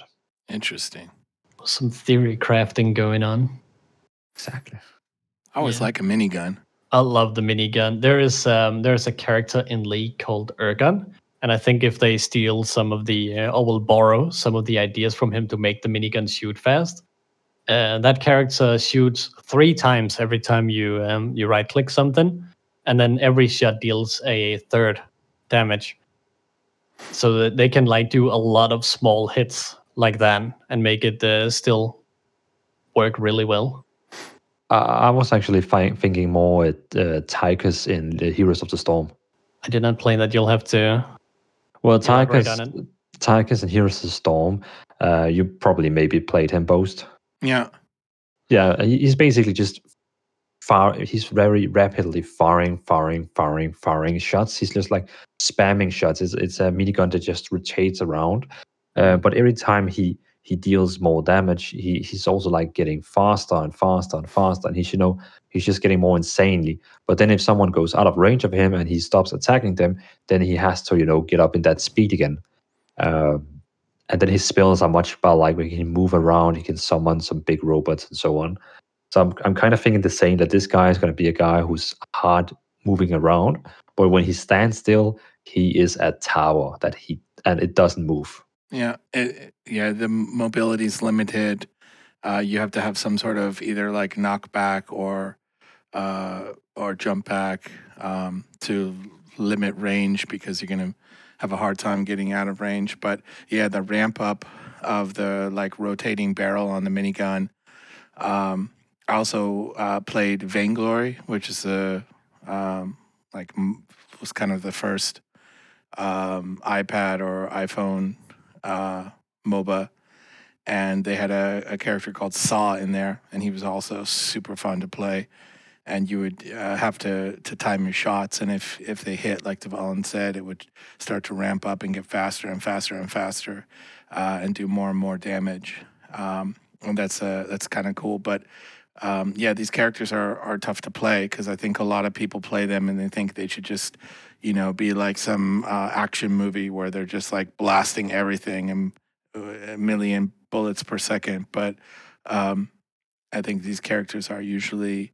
Interesting. Some theory crafting going on. Exactly. I always Yeah. like a minigun. I love the minigun. There is um, there is a character in League called Ergun, and I think if they steal some of the uh, or will borrow some of the ideas from him to make the minigun shoot fast, uh, that character shoots three times every time you um, you right click something, and then every shot deals a third damage. So that they can like do a lot of small hits like that and make it uh, still work really well. Uh, I was actually fi- thinking more at uh, Tychus in the Heroes of the Storm. I did not play that. You'll have to Well, Elaborate Tychus. Tychus in Heroes of the Storm, uh, you probably maybe played him both. Yeah. Yeah, he's basically just far. He's very rapidly firing, firing, firing, firing shots. He's just like spamming shots. It's it's a minigun that just rotates around. Uh, but every time he he deals more damage, he he's also like getting faster and faster and faster. And he's you know he's just getting more insanely. But then if someone goes out of range of him and he stops attacking them, then he has to you know get up in that speed again. Um, and then his spells are much better. Like he can move around, he can summon some big robots and so on. So I'm, I'm kind of thinking the same that this guy is going to be a guy who's hard moving around, but when he stands still, he is a tower that he and it doesn't move. Yeah, it, yeah. The mobility is limited. Uh, you have to have some sort of either like knockback or uh, or jump back um, to limit range because you're gonna have a hard time getting out of range. But yeah, the ramp up of the like rotating barrel on the minigun. Um, also uh, played Vainglory, which is a um, like was kind of the first um, iPad or iPhone uh, MOBA, and they had a, a character called Saw in there, and he was also super fun to play. And you would uh, have to to time your shots, and if if they hit, like Devon said, it would start to ramp up and get faster and faster and faster, uh, and do more and more damage. Um, and that's uh, that's kind of cool. But um, yeah, these characters are are tough to play because I think a lot of people play them and they think they should just you know, be like some uh, action movie where they're just like blasting everything and uh, a million bullets per second. But um, I think these characters are usually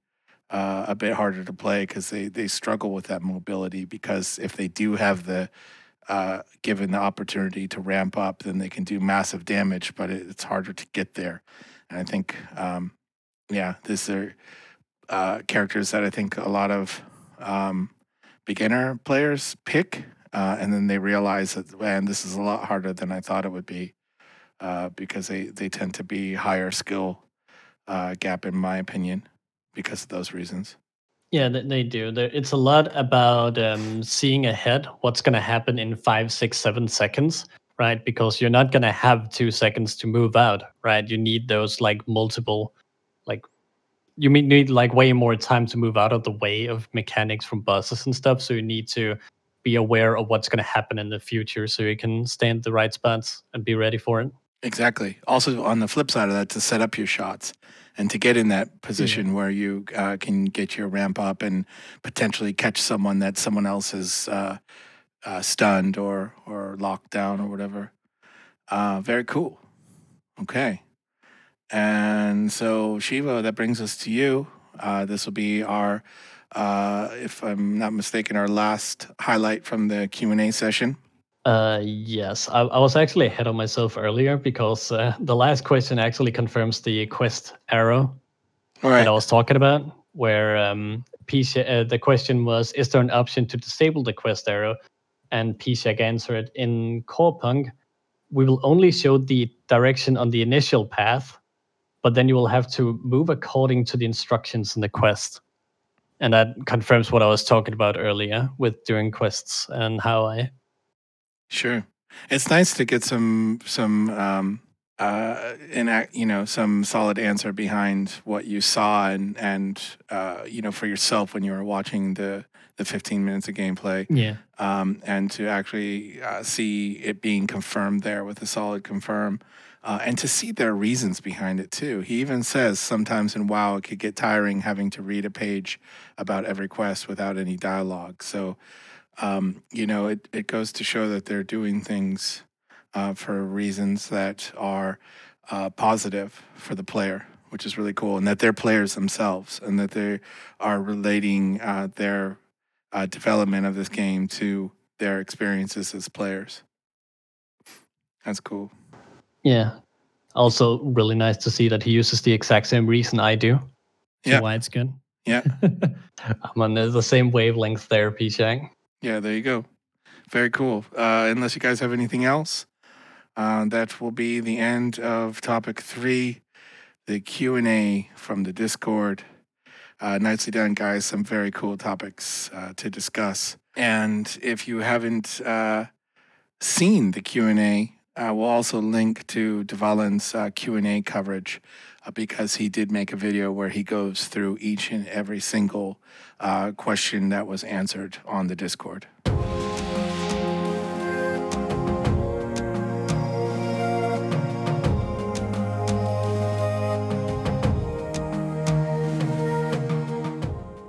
uh, a bit harder to play because they, they struggle with that mobility. Because if they do have the uh, given the opportunity to ramp up, then they can do massive damage, but it, it's harder to get there. And I think, um, yeah, these are uh, characters that I think a lot of um, beginner players pick, uh, and then they realize that man, this is a lot harder than I thought it would be, uh, because they they tend to be higher skill uh, gap in my opinion, because of those reasons. Yeah, they, do. It's a lot about um, seeing ahead what's going to happen in five, six, seven seconds, right? Because you're not going to have two seconds to move out, right? You need those like multiple, you may need like way more time to move out of the way of mechanics from buses and stuff. So you need to be aware of what's going to happen in the future so you can stay in the right spots and be ready for it. Exactly. Also, on the flip side of that, to set up your shots and to get in that position where you uh, can get your ramp up and potentially catch someone that someone else is uh, uh, stunned or or locked down or whatever. Uh, very cool. Okay. And so Shivo, that brings us to you. Uh, this will be our, uh, if I'm not mistaken, our last highlight from the Q and A session. Uh, yes, I, I was actually ahead of myself earlier because uh, the last question actually confirms the quest arrow All that I was talking about, where um, uh, the question was, is there an option to disable the quest arrow? And Pishak answered, in Corepunk, we will only show the direction on the initial path, but then you will have to move according to the instructions in the quest. and that confirms what I was talking about earlier with doing quests and how I Sure. It's nice to get some some um uh an act, you know, some solid answer behind what you saw and and uh you know for yourself when you were watching the the 15 minutes of gameplay yeah um and to actually uh, see it being confirmed there with a solid confirm uh, and to see their reasons behind it too. He even says sometimes in WoW it could get tiring having to read a page about every quest without any dialogue. So um, you know, it, it goes to show that they're doing things uh, for reasons that are uh, positive for the player, which is really cool, and that they're players themselves, and that they are relating uh, their uh, development of this game to their experiences as players. That's cool. Yeah. Also, really nice to see that he uses the exact same reason I do. Yeah. why it's good. Yeah. I'm on the, same wavelength there, P-Shang. Yeah, there you go. Very cool. Uh, unless you guys have anything else, uh, that will be the end of topic three, the Q and A from the Discord. Uh, nicely done, guys. Some very cool topics uh, to discuss. And if you haven't uh, seen the Q and A, uh, we'll also link to Devalin's uh, Q and A coverage uh, because he did make a video where he goes through each and every single uh, question that was answered on the Discord.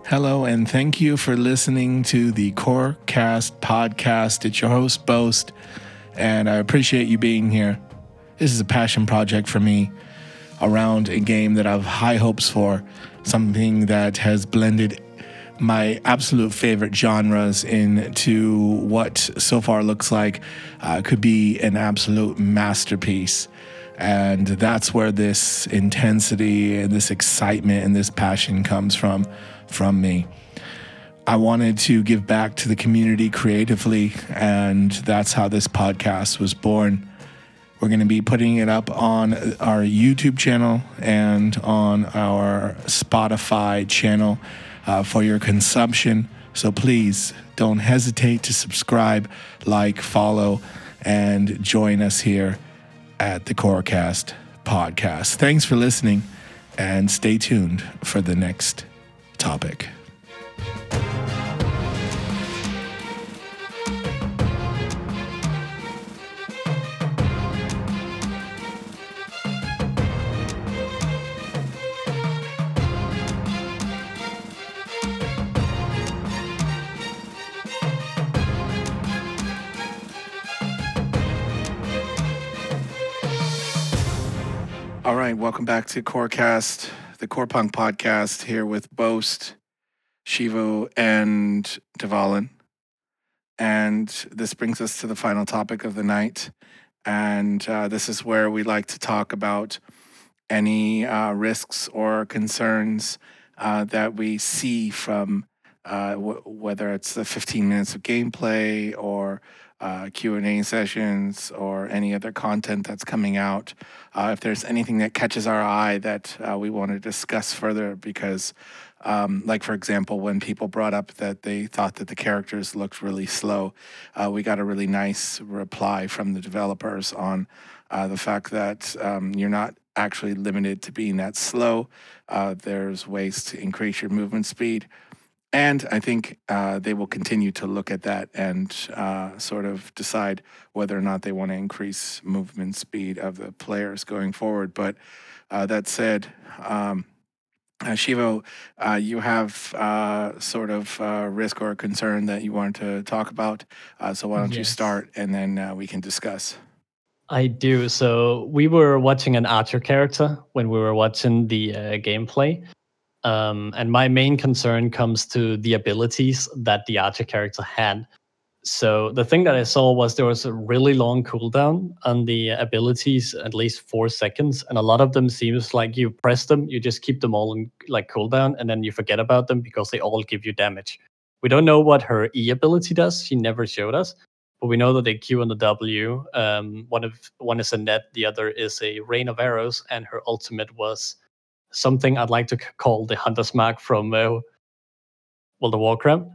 Hello, and thank you for listening to the Corecast podcast. It's your host, Boast, and I appreciate you being here. This is a passion project for me around a game that I have high hopes for, something that has blended my absolute favorite genres into what so far looks like uh, could be an absolute masterpiece. And that's where this intensity and this excitement and this passion comes from from me. I wanted to give back to the community creatively, and that's how this podcast was born. We're going to be putting it up on our YouTube channel and on our Spotify channel uh, for your consumption. So please don't hesitate to subscribe, like, follow, and join us here at the Corecast podcast. Thanks for listening, and stay tuned for the next topic. All right, welcome back to Corecast, the Core Punk podcast, here with Boast, Shivo, and Devalin. And this brings us to the final topic of the night. And uh, this is where we like to talk about any uh, risks or concerns uh, that we see from uh, w- whether it's the 15 minutes of gameplay or uh, Q&A sessions or any other content that's coming out. Uh, if there's anything that catches our eye that we want to discuss further, because, um, like for example, when people brought up that they thought that the characters looked really slow, uh, we got a really nice reply from the developers on uh, the fact that um, you're not actually limited to being that slow. Uh, there's ways to increase your movement speed. And I think uh, they will continue to look at that and uh, sort of decide whether or not they want to increase movement speed of the players going forward. But uh, that said, um, uh, Shivo, uh, you have uh, sort of uh, risk or concern that you wanted to talk about. Uh, so why don't you start and then uh, we can discuss. I do. So we were watching an Archer character when we were watching the uh, gameplay. Um, and my main concern comes to the abilities that the Archer character had. So the thing that I saw was there was a really long cooldown on the abilities, at least four seconds, and a lot of them seems like you press them, you just keep them all in like cooldown, and then you forget about them because they all give you damage. We don't know what her E ability does. She never showed us, but we know that the Q and the W, um, one of one is a net, the other is a rain of arrows, and her ultimate was something I'd like to call the Hunter's Mark from uh, World of Warcraft.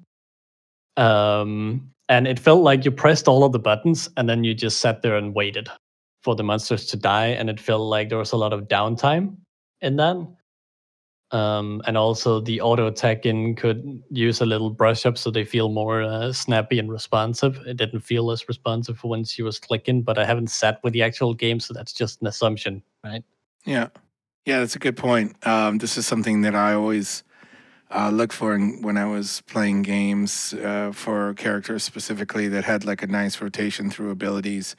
Um, and it felt like you pressed all of the buttons and then you just sat there and waited for the monsters to die. And it felt like there was a lot of downtime in that. Um, and also the auto attacking could use a little brush up so they feel more uh, snappy and responsive. It didn't feel as responsive when she was clicking, but I haven't sat with the actual game, so that's just an assumption, right? Yeah, yeah, that's a good point. Um, this is something that I always uh, look for when I was playing games uh, for characters specifically that had like a nice rotation through abilities.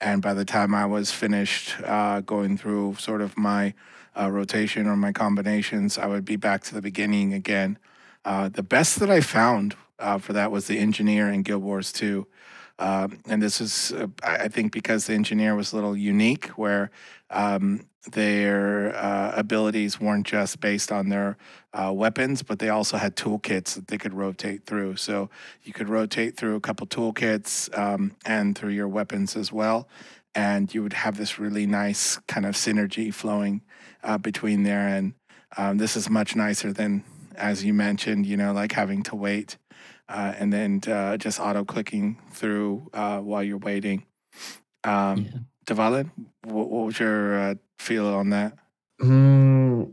And by the time I was finished uh, going through sort of my uh, rotation or my combinations, I would be back to the beginning again. Uh, the best that I found uh, for that was the engineer in Guild Wars 2. Um, and this is, I I think, because the engineer was a little unique, where um, their uh, abilities weren't just based on their uh, weapons, but they also had toolkits that they could rotate through. So you could rotate through a couple toolkits um, and through your weapons as well. And you would have this really nice kind of synergy flowing uh, between there. And um, this is much nicer than, as you mentioned, you know, like having to wait uh, and then uh, just auto clicking through uh, while you're waiting. Um, Yeah. Devalin, what, what was your uh, feel on that? Mm,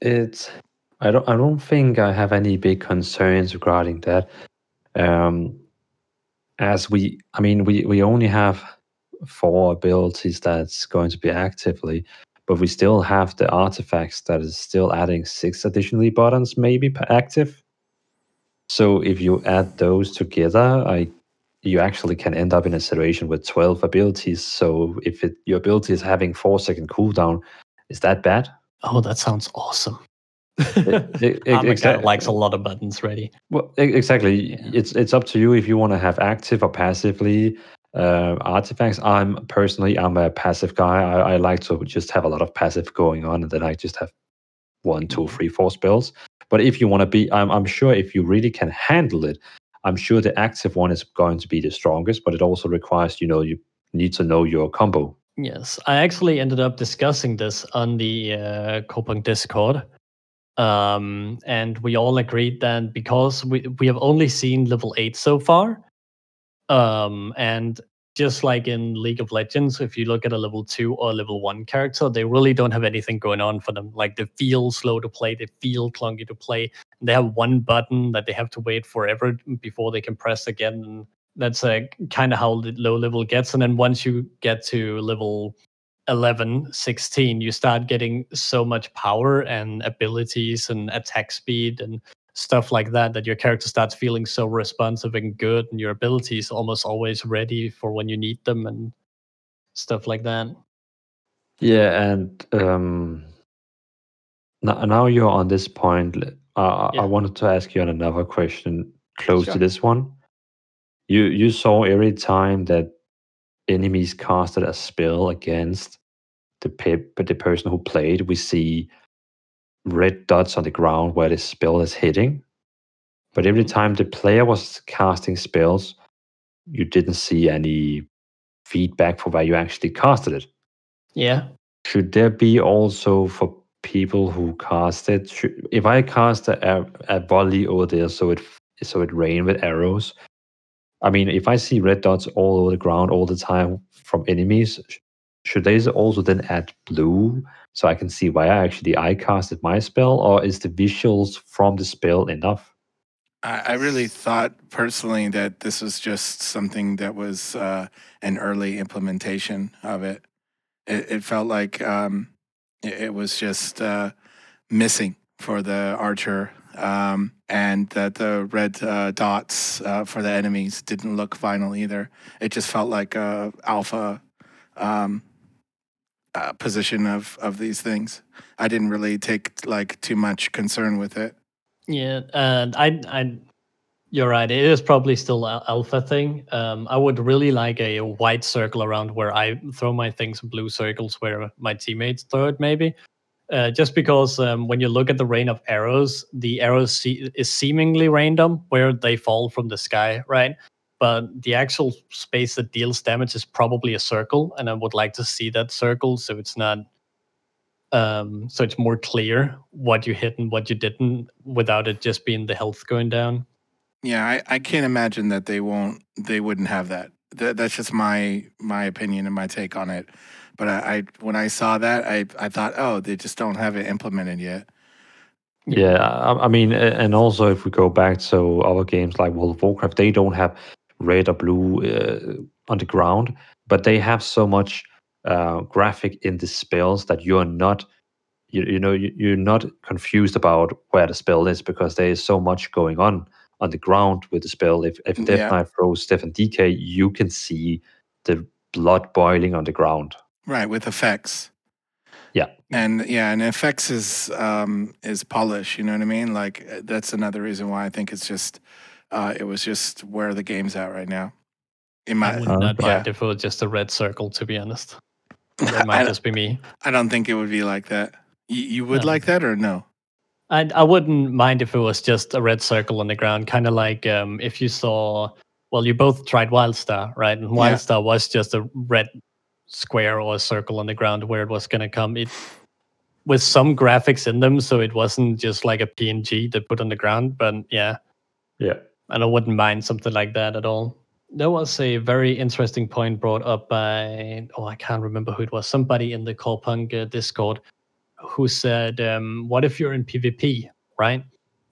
it's I don't I don't think I have any big concerns regarding that. Um, as we I mean we we only have four abilities that's going to be actively, but we still have the artifacts that is still adding six additionally buttons maybe per active. So if you add those together, I you actually can end up in a situation with 12 abilities. So if it, your ability is having four second cooldown, is that bad? Oh, that sounds awesome. e- guy likes a lot of buttons ready. Well, exactly. Yeah. It's it's up to you if you want to have active or passively uh, artifacts. I'm personally I'm a passive guy. I, I like to just have a lot of passive going on, and then I just have one, two, three, four spells. But if you want to be, I'm I'm sure if you really can handle it, I'm sure the active one is going to be the strongest. But it also requires you know you need to know your combo. Yes, I actually ended up discussing this on the uh, Discord, um, and we all agreed that because we we have only seen level eight so far, um, and just like in League of Legends, if you look at a level two or level one character, they really don't have anything going on for them. Like they feel slow to play, they feel clunky to play. They have one button that they have to wait forever before they can press again. And that's uh, kind of how the low level gets. And then once you get to level 11, 16, you start getting so much power and abilities and attack speed and stuff like that that your character starts feeling so responsive and good and your abilities almost always ready for when you need them and stuff like that. Yeah, and um, now, now you're on this point. Uh, Yeah. I wanted to ask you another question close Sure. to this one. You you saw every time that enemies casted a spell against the pe- the person who played, we see red dots on the ground where the spell is hitting. But every mm-hmm. time the player was casting spells, you didn't see any feedback for where you actually casted it. Yeah. Should there be also for people who cast it? Should, if I cast a, a volley over there, so it so it rain with arrows. I mean, if I see red dots all over the ground all the time from enemies, should they also then add blue so I can see why I actually I casted my spell, or is the visuals from the spell enough? I, I really thought personally that this was just something that was uh, an early implementation of it. It, it felt like um, it, it was just uh, missing for the archer, um, and that the red uh, dots uh, for the enemies didn't look final either. It just felt like a alpha um, uh, position of of these things. I didn't really take like too much concern with it. Yeah, and I, I, you're right. It is probably still a alpha thing. Um, I would really like a white circle around where I throw my things, blue circles where my teammates throw it, maybe. Uh, just because um, when you look at the rain of arrows, the arrows see- is seemingly random where they fall from the sky, right? But the actual space that deals damage is probably a circle, and I would like to see that circle so it's not Um, so it's more clear what you hit and what you didn't without it just being the health going down. Yeah, I, I can't imagine that they won't they wouldn't have that. that that's just my my opinion and my take on it. But I, I when I saw that I I thought, oh, they just don't have it implemented yet. Yeah, I, I mean, and also if we go back to other games like World of Warcraft, they don't have red or blue uh, on the ground, but they have so much uh, graphic in the spells that you're not, you, you know, you, you're not confused about where the spell is because there is so much going on on the ground with the spell. If if Death Yeah. Knight throws Death and Decay, you can see the blood boiling on the ground. Right, with effects. Yeah. And yeah, and effects is um is polish, you know what I mean? Like uh, that's another reason why I think it's just uh it was just where the game's at right now. In I would not yeah. if it was just a red circle, to be honest. That might just be me. I don't think it would be like that. You, you would No. like that or no? I I wouldn't mind if it was just a red circle on the ground, kind of like um, if you saw. Well, you both tried WildStar, right? And Yeah. WildStar was just a red square or a circle on the ground where it was going to come. It with some graphics in them, so it wasn't just like a PNG they put on the ground. But yeah, Yeah. And I wouldn't mind something like that at all. There was a very interesting point brought up by oh I can't remember who it was somebody in the Corepunk uh, Discord who said um, what if you're in PvP right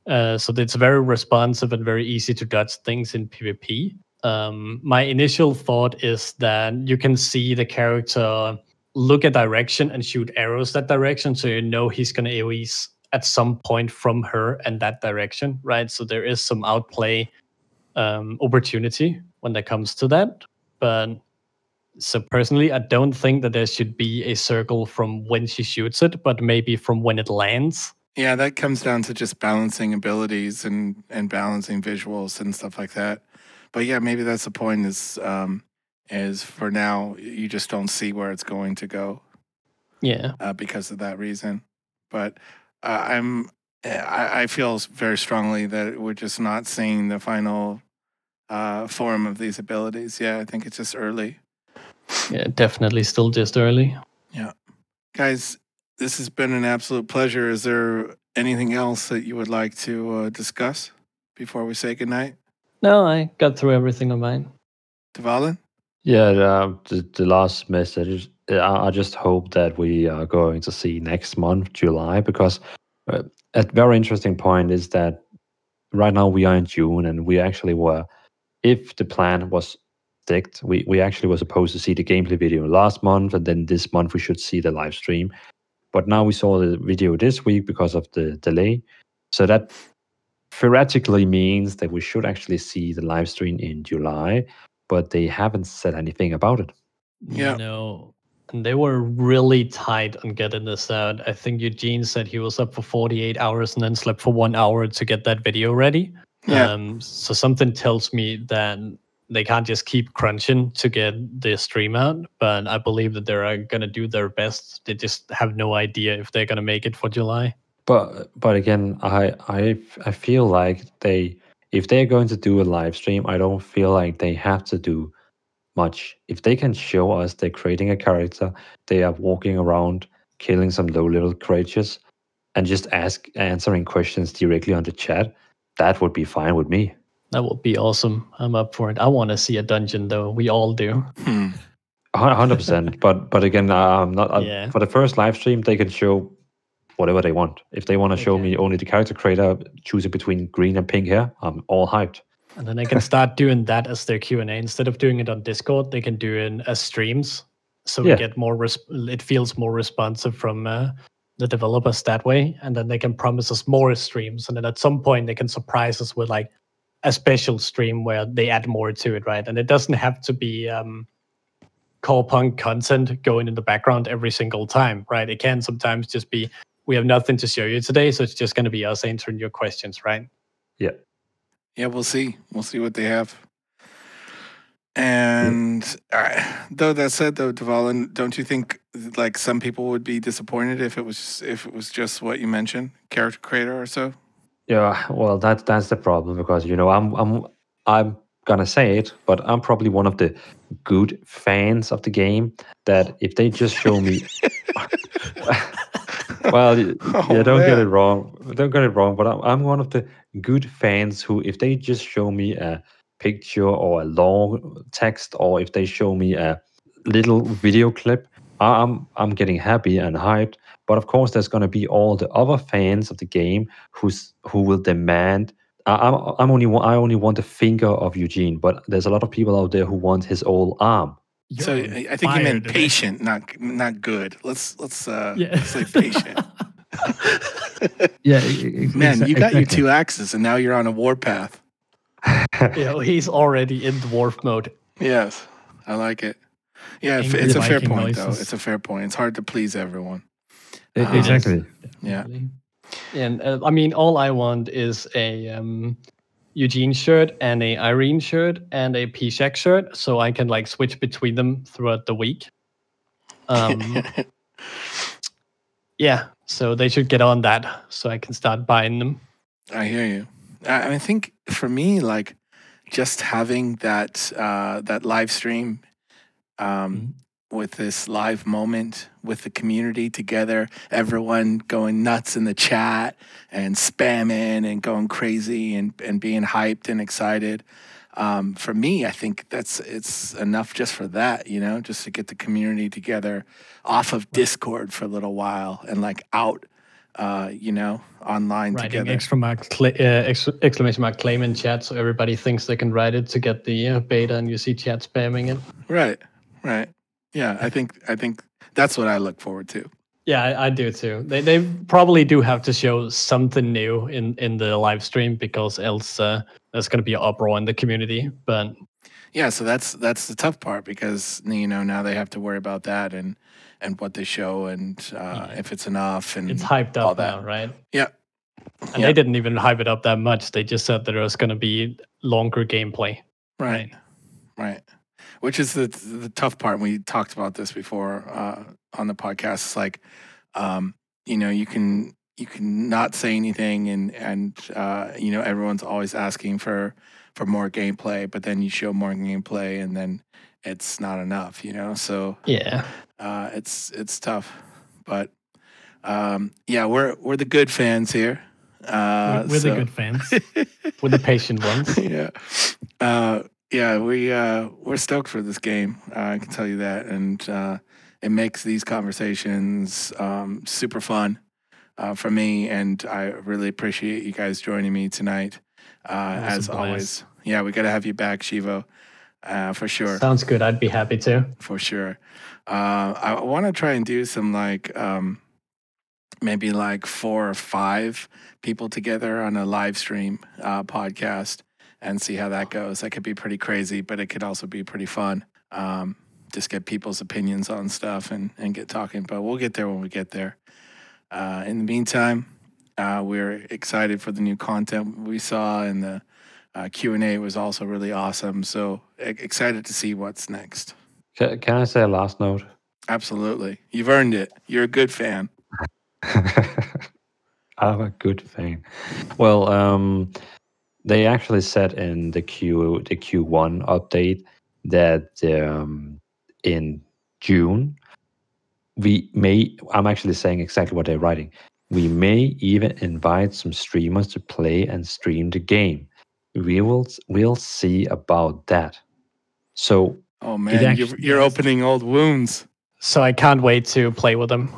uh, so it's very responsive and very easy to dodge things in PvP. Um, my initial thought is that you can see the character look a direction and shoot arrows that direction, so you know he's going to AoEs at some point from her and that direction, right? So there is some outplay um, opportunity when that comes to that. But so personally, I don't think that there should be a circle from when she shoots it, but maybe from when it lands. Yeah, that comes down to just balancing abilities and and balancing visuals and stuff like that. But yeah, maybe that's the point is um is for now you just don't see where it's going to go Yeah. uh, because of that reason. But uh, I'm I, I feel very strongly that we're just not seeing the final uh, form of these abilities. Yeah, I think it's just early. Yeah, definitely still just early. Yeah, guys, this has been an absolute pleasure. Is there anything else that you would like to uh, discuss before we say goodnight? No, I got through everything of mine. Dvalin? Yeah, uh, the, the last message. Is, I I just hope that we are going to see next month, July, because uh, a very interesting point is that right now we are in June and we actually were, if the plan was sticked, we, we actually were supposed to see the gameplay video last month and then this month we should see the live stream. But now we saw the video this week because of the delay. So that theoretically means that we should actually see the live stream in July but they haven't said anything about it. Yeah. No. And they were really tight on getting this out. I think Eugene said he was up for 48 hours and then slept for one hour to get that video ready. Yeah. Um, so something tells me that they can't just keep crunching to get the stream out. But I believe that they're going to do their best. They just have no idea if they're going to make it for July. But but again, I I I feel like they if they're going to do a live stream, I don't feel like they have to do much. If they can show us they're creating a character, they are walking around killing some low level creatures, and just ask answering questions directly on the chat, that would be fine with me. That would be awesome. I'm up for it. I want to see a dungeon, though. We all do. Hmm. hundred percent. But but again, I'm not. I'm- Yeah. For the first live stream, they can show whatever they want. If they want to show Okay. me only the character creator choosing between green and pink hair, I'm all hyped. And then they can start doing that as their Q and A instead of doing it on Discord. They can do it as streams, so we get more. Resp- it feels more responsive from uh, the developers that way, and then they can promise us more streams. And then at some point, they can surprise us with like a special stream where they add more to it, right? And it doesn't have to be um, Corepunk content going in the background every single time, right? It can sometimes just be we have nothing to show you today, so it's just going to be us answering your questions, right? Yeah. Yeah, we'll see. We'll see what they have. And uh, though that said, though, Dvalin, don't you think like some people would be disappointed if it was if it was just what you mentioned, character creator or so? Yeah, well, that's that's the problem because you know I'm I'm I'm gonna say it, but I'm probably one of the good fans of the game. That if they just show me, well, Oh, yeah, don't get it wrong. Don't get it wrong. But I'm, I'm one of the good fans who, if they just show me a picture or a long text, or if they show me a little video clip, I'm I'm getting happy and hyped. But of course, there's going to be all the other fans of the game who's who will demand. I, I'm I'm only I only want a finger of Eugene, but there's a lot of people out there who want his whole arm. So You're I I think you meant patient, not not good. Let's let's uh Yeah. let's say patient. Yeah, Man, you got your two axes and now you're on a warpath. You know, he's already in dwarf mode. Yes. I like it. Yeah, Angry it's a fair Viking point though. It's a fair point. It's hard to please everyone. E- Um, exactly. Yeah. Really. And uh, I mean, all I want is a um, Eugene shirt and a Irene shirt and a Pishak shirt, so I can like switch between them throughout the week. Um, yeah, so they should get on that, so I can start buying them. I hear you. I, I think for me, like just having that uh, that live stream um, with this live moment with the community together, everyone going nuts in the chat and spamming and going crazy and, and being hyped and excited. Um, for me, I think that's it's enough just for that, you know, just to get the community together off of Discord for a little while and like out, uh, you know, online Writing together. extra mark uh, ex- exclamation mark claim in chat, so everybody thinks they can write it to get the uh, beta, and you see chat spamming it. Right, right. Yeah, I think I think that's what I look forward to. Yeah, I, I do too. They they probably do have to show something new in in the live stream because else uh, there's going to be an uproar in the community. But Yeah, so that's that's the tough part because you know now they have to worry about that and and what they show and uh, if it's enough and it's hyped all up that. now, right? Yeah, And Yeah. they didn't even hype it up that much. They just said that there was going to be longer gameplay. right, right. Which is the the tough part. We talked about this before uh, on the podcast. It's like, um, you know, you can you can not say anything and and uh, you know everyone's always asking for for more gameplay, but then you show more gameplay and then it's not enough. You know, so Yeah, uh, it's it's tough, but um, yeah, we're we're the good fans here. Uh, we're, we're so- the good fans. we're the patient ones. yeah, uh, yeah, we uh, we're stoked for this game. Uh, I can tell you that, and uh, it makes these conversations um, super fun uh, for me. And I really appreciate you guys joining me tonight. Uh, It was a as always, yeah, we got to have you back, Shivo, uh, for sure Sounds good. I'd be happy to. for sure. Uh, I want to try and do some like um, maybe like four or five people together on a live stream uh, podcast and see how that goes. That could be pretty crazy, but it could also be pretty fun. Um, just get people's opinions on stuff and, and get talking. But we'll get there when we get there. Uh, in the meantime, uh, we're excited for the new content we saw, and the uh, Q and A was also really awesome. So excited to see what's next. Can, can I say a last note? Absolutely. You've earned it. You're a good fan. I'm a good fan. Well, um, they actually said in the Q the Q1 update that um, in June we may. I'm actually saying exactly what they're writing. We may even invite some streamers to play and stream the game. We will we'll see about that. So Oh man, you're, you're opening old wounds. So I can't wait to play with them.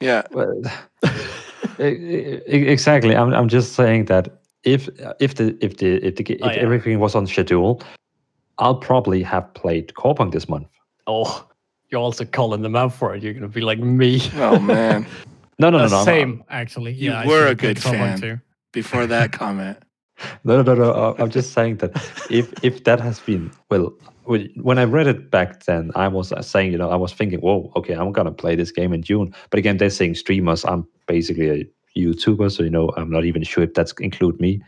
Yeah. Well, exactly. I'm I'm just saying that if if the if the if the ga- Oh, if yeah. everything was on schedule, I'll probably have played Corepunk this month. Oh, you're also calling them out for it. You're going to be like me. Oh man. No, no, no, Uh, no. I'm- same, actually. You yeah, I were a have played good Cobalt fan. Too. Before that comment. No, no, no, no. I- I'm just saying that if if that has been well, when when I read it back then, I was uh, saying, you know, I was thinking, whoa, okay, I'm gonna play this game in June. But again, they're saying streamers. I'm basically a YouTuber, so you know, I'm not even sure if that's include me.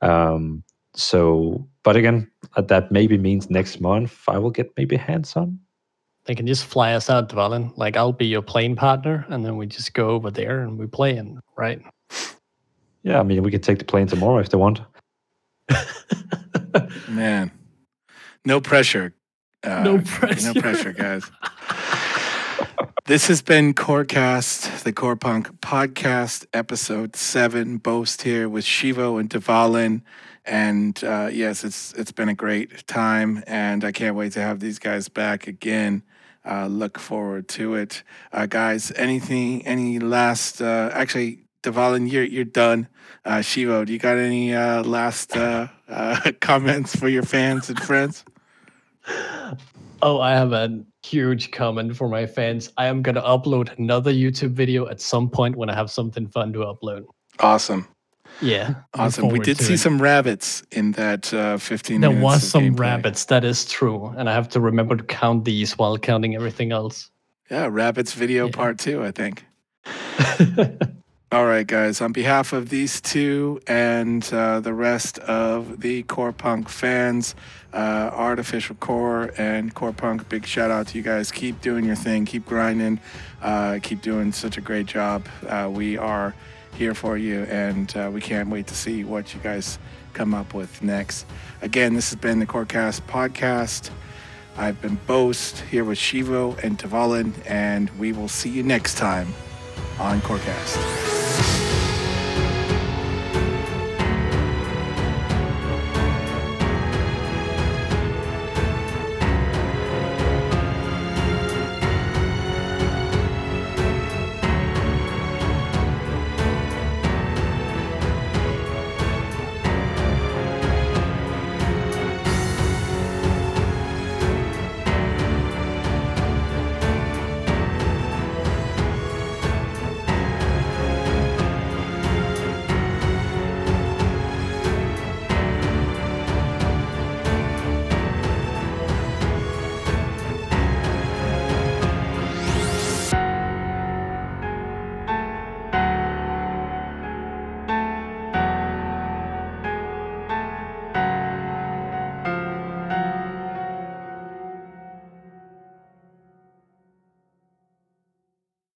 Um, so, but again, uh, that maybe means next month I will get maybe hands on. They can just fly us out, Dvalin. Like I'll be your plane partner, and then we just go over there and we play. And right, Yeah, I mean, we can take the plane tomorrow if they want. Man. No pressure. Uh, No No pressure. pressure, guys. This has been Corecast, the Corepunk podcast, episode seven. Boast here with Shivo and Devalin. And uh, yes, it's it's been a great time, and I can't wait to have these guys back again. Uh, look forward to it, uh, guys. Anything? Any last? Uh, actually, Devalin, you're you're done. Uh, Shivo, do you got any uh, last comments for your fans and friends? Oh, I have a huge comment for my fans. I am gonna upload another YouTube video at some point when I have something fun to upload. Awesome, Yeah. awesome. We did see it. some rabbits in that uh, 15 There minutes. was some gameplay. rabbits, that is true. And I have to remember to count these while counting everything else. Yeah, rabbits video Yeah. part two, I think. All right, guys. On behalf of these two and uh, the rest of the Corepunk fans, uh, Artificial Core and Corepunk, big shout out to you guys. Keep doing your thing. Keep grinding. Uh, keep doing such a great job. Uh, we are here for you, and uh, we can't wait to see what you guys come up with next. Again, this has been the Corecast podcast. I've been Boast here with Shivo and Dvalin, and we will see you next time on Corecast.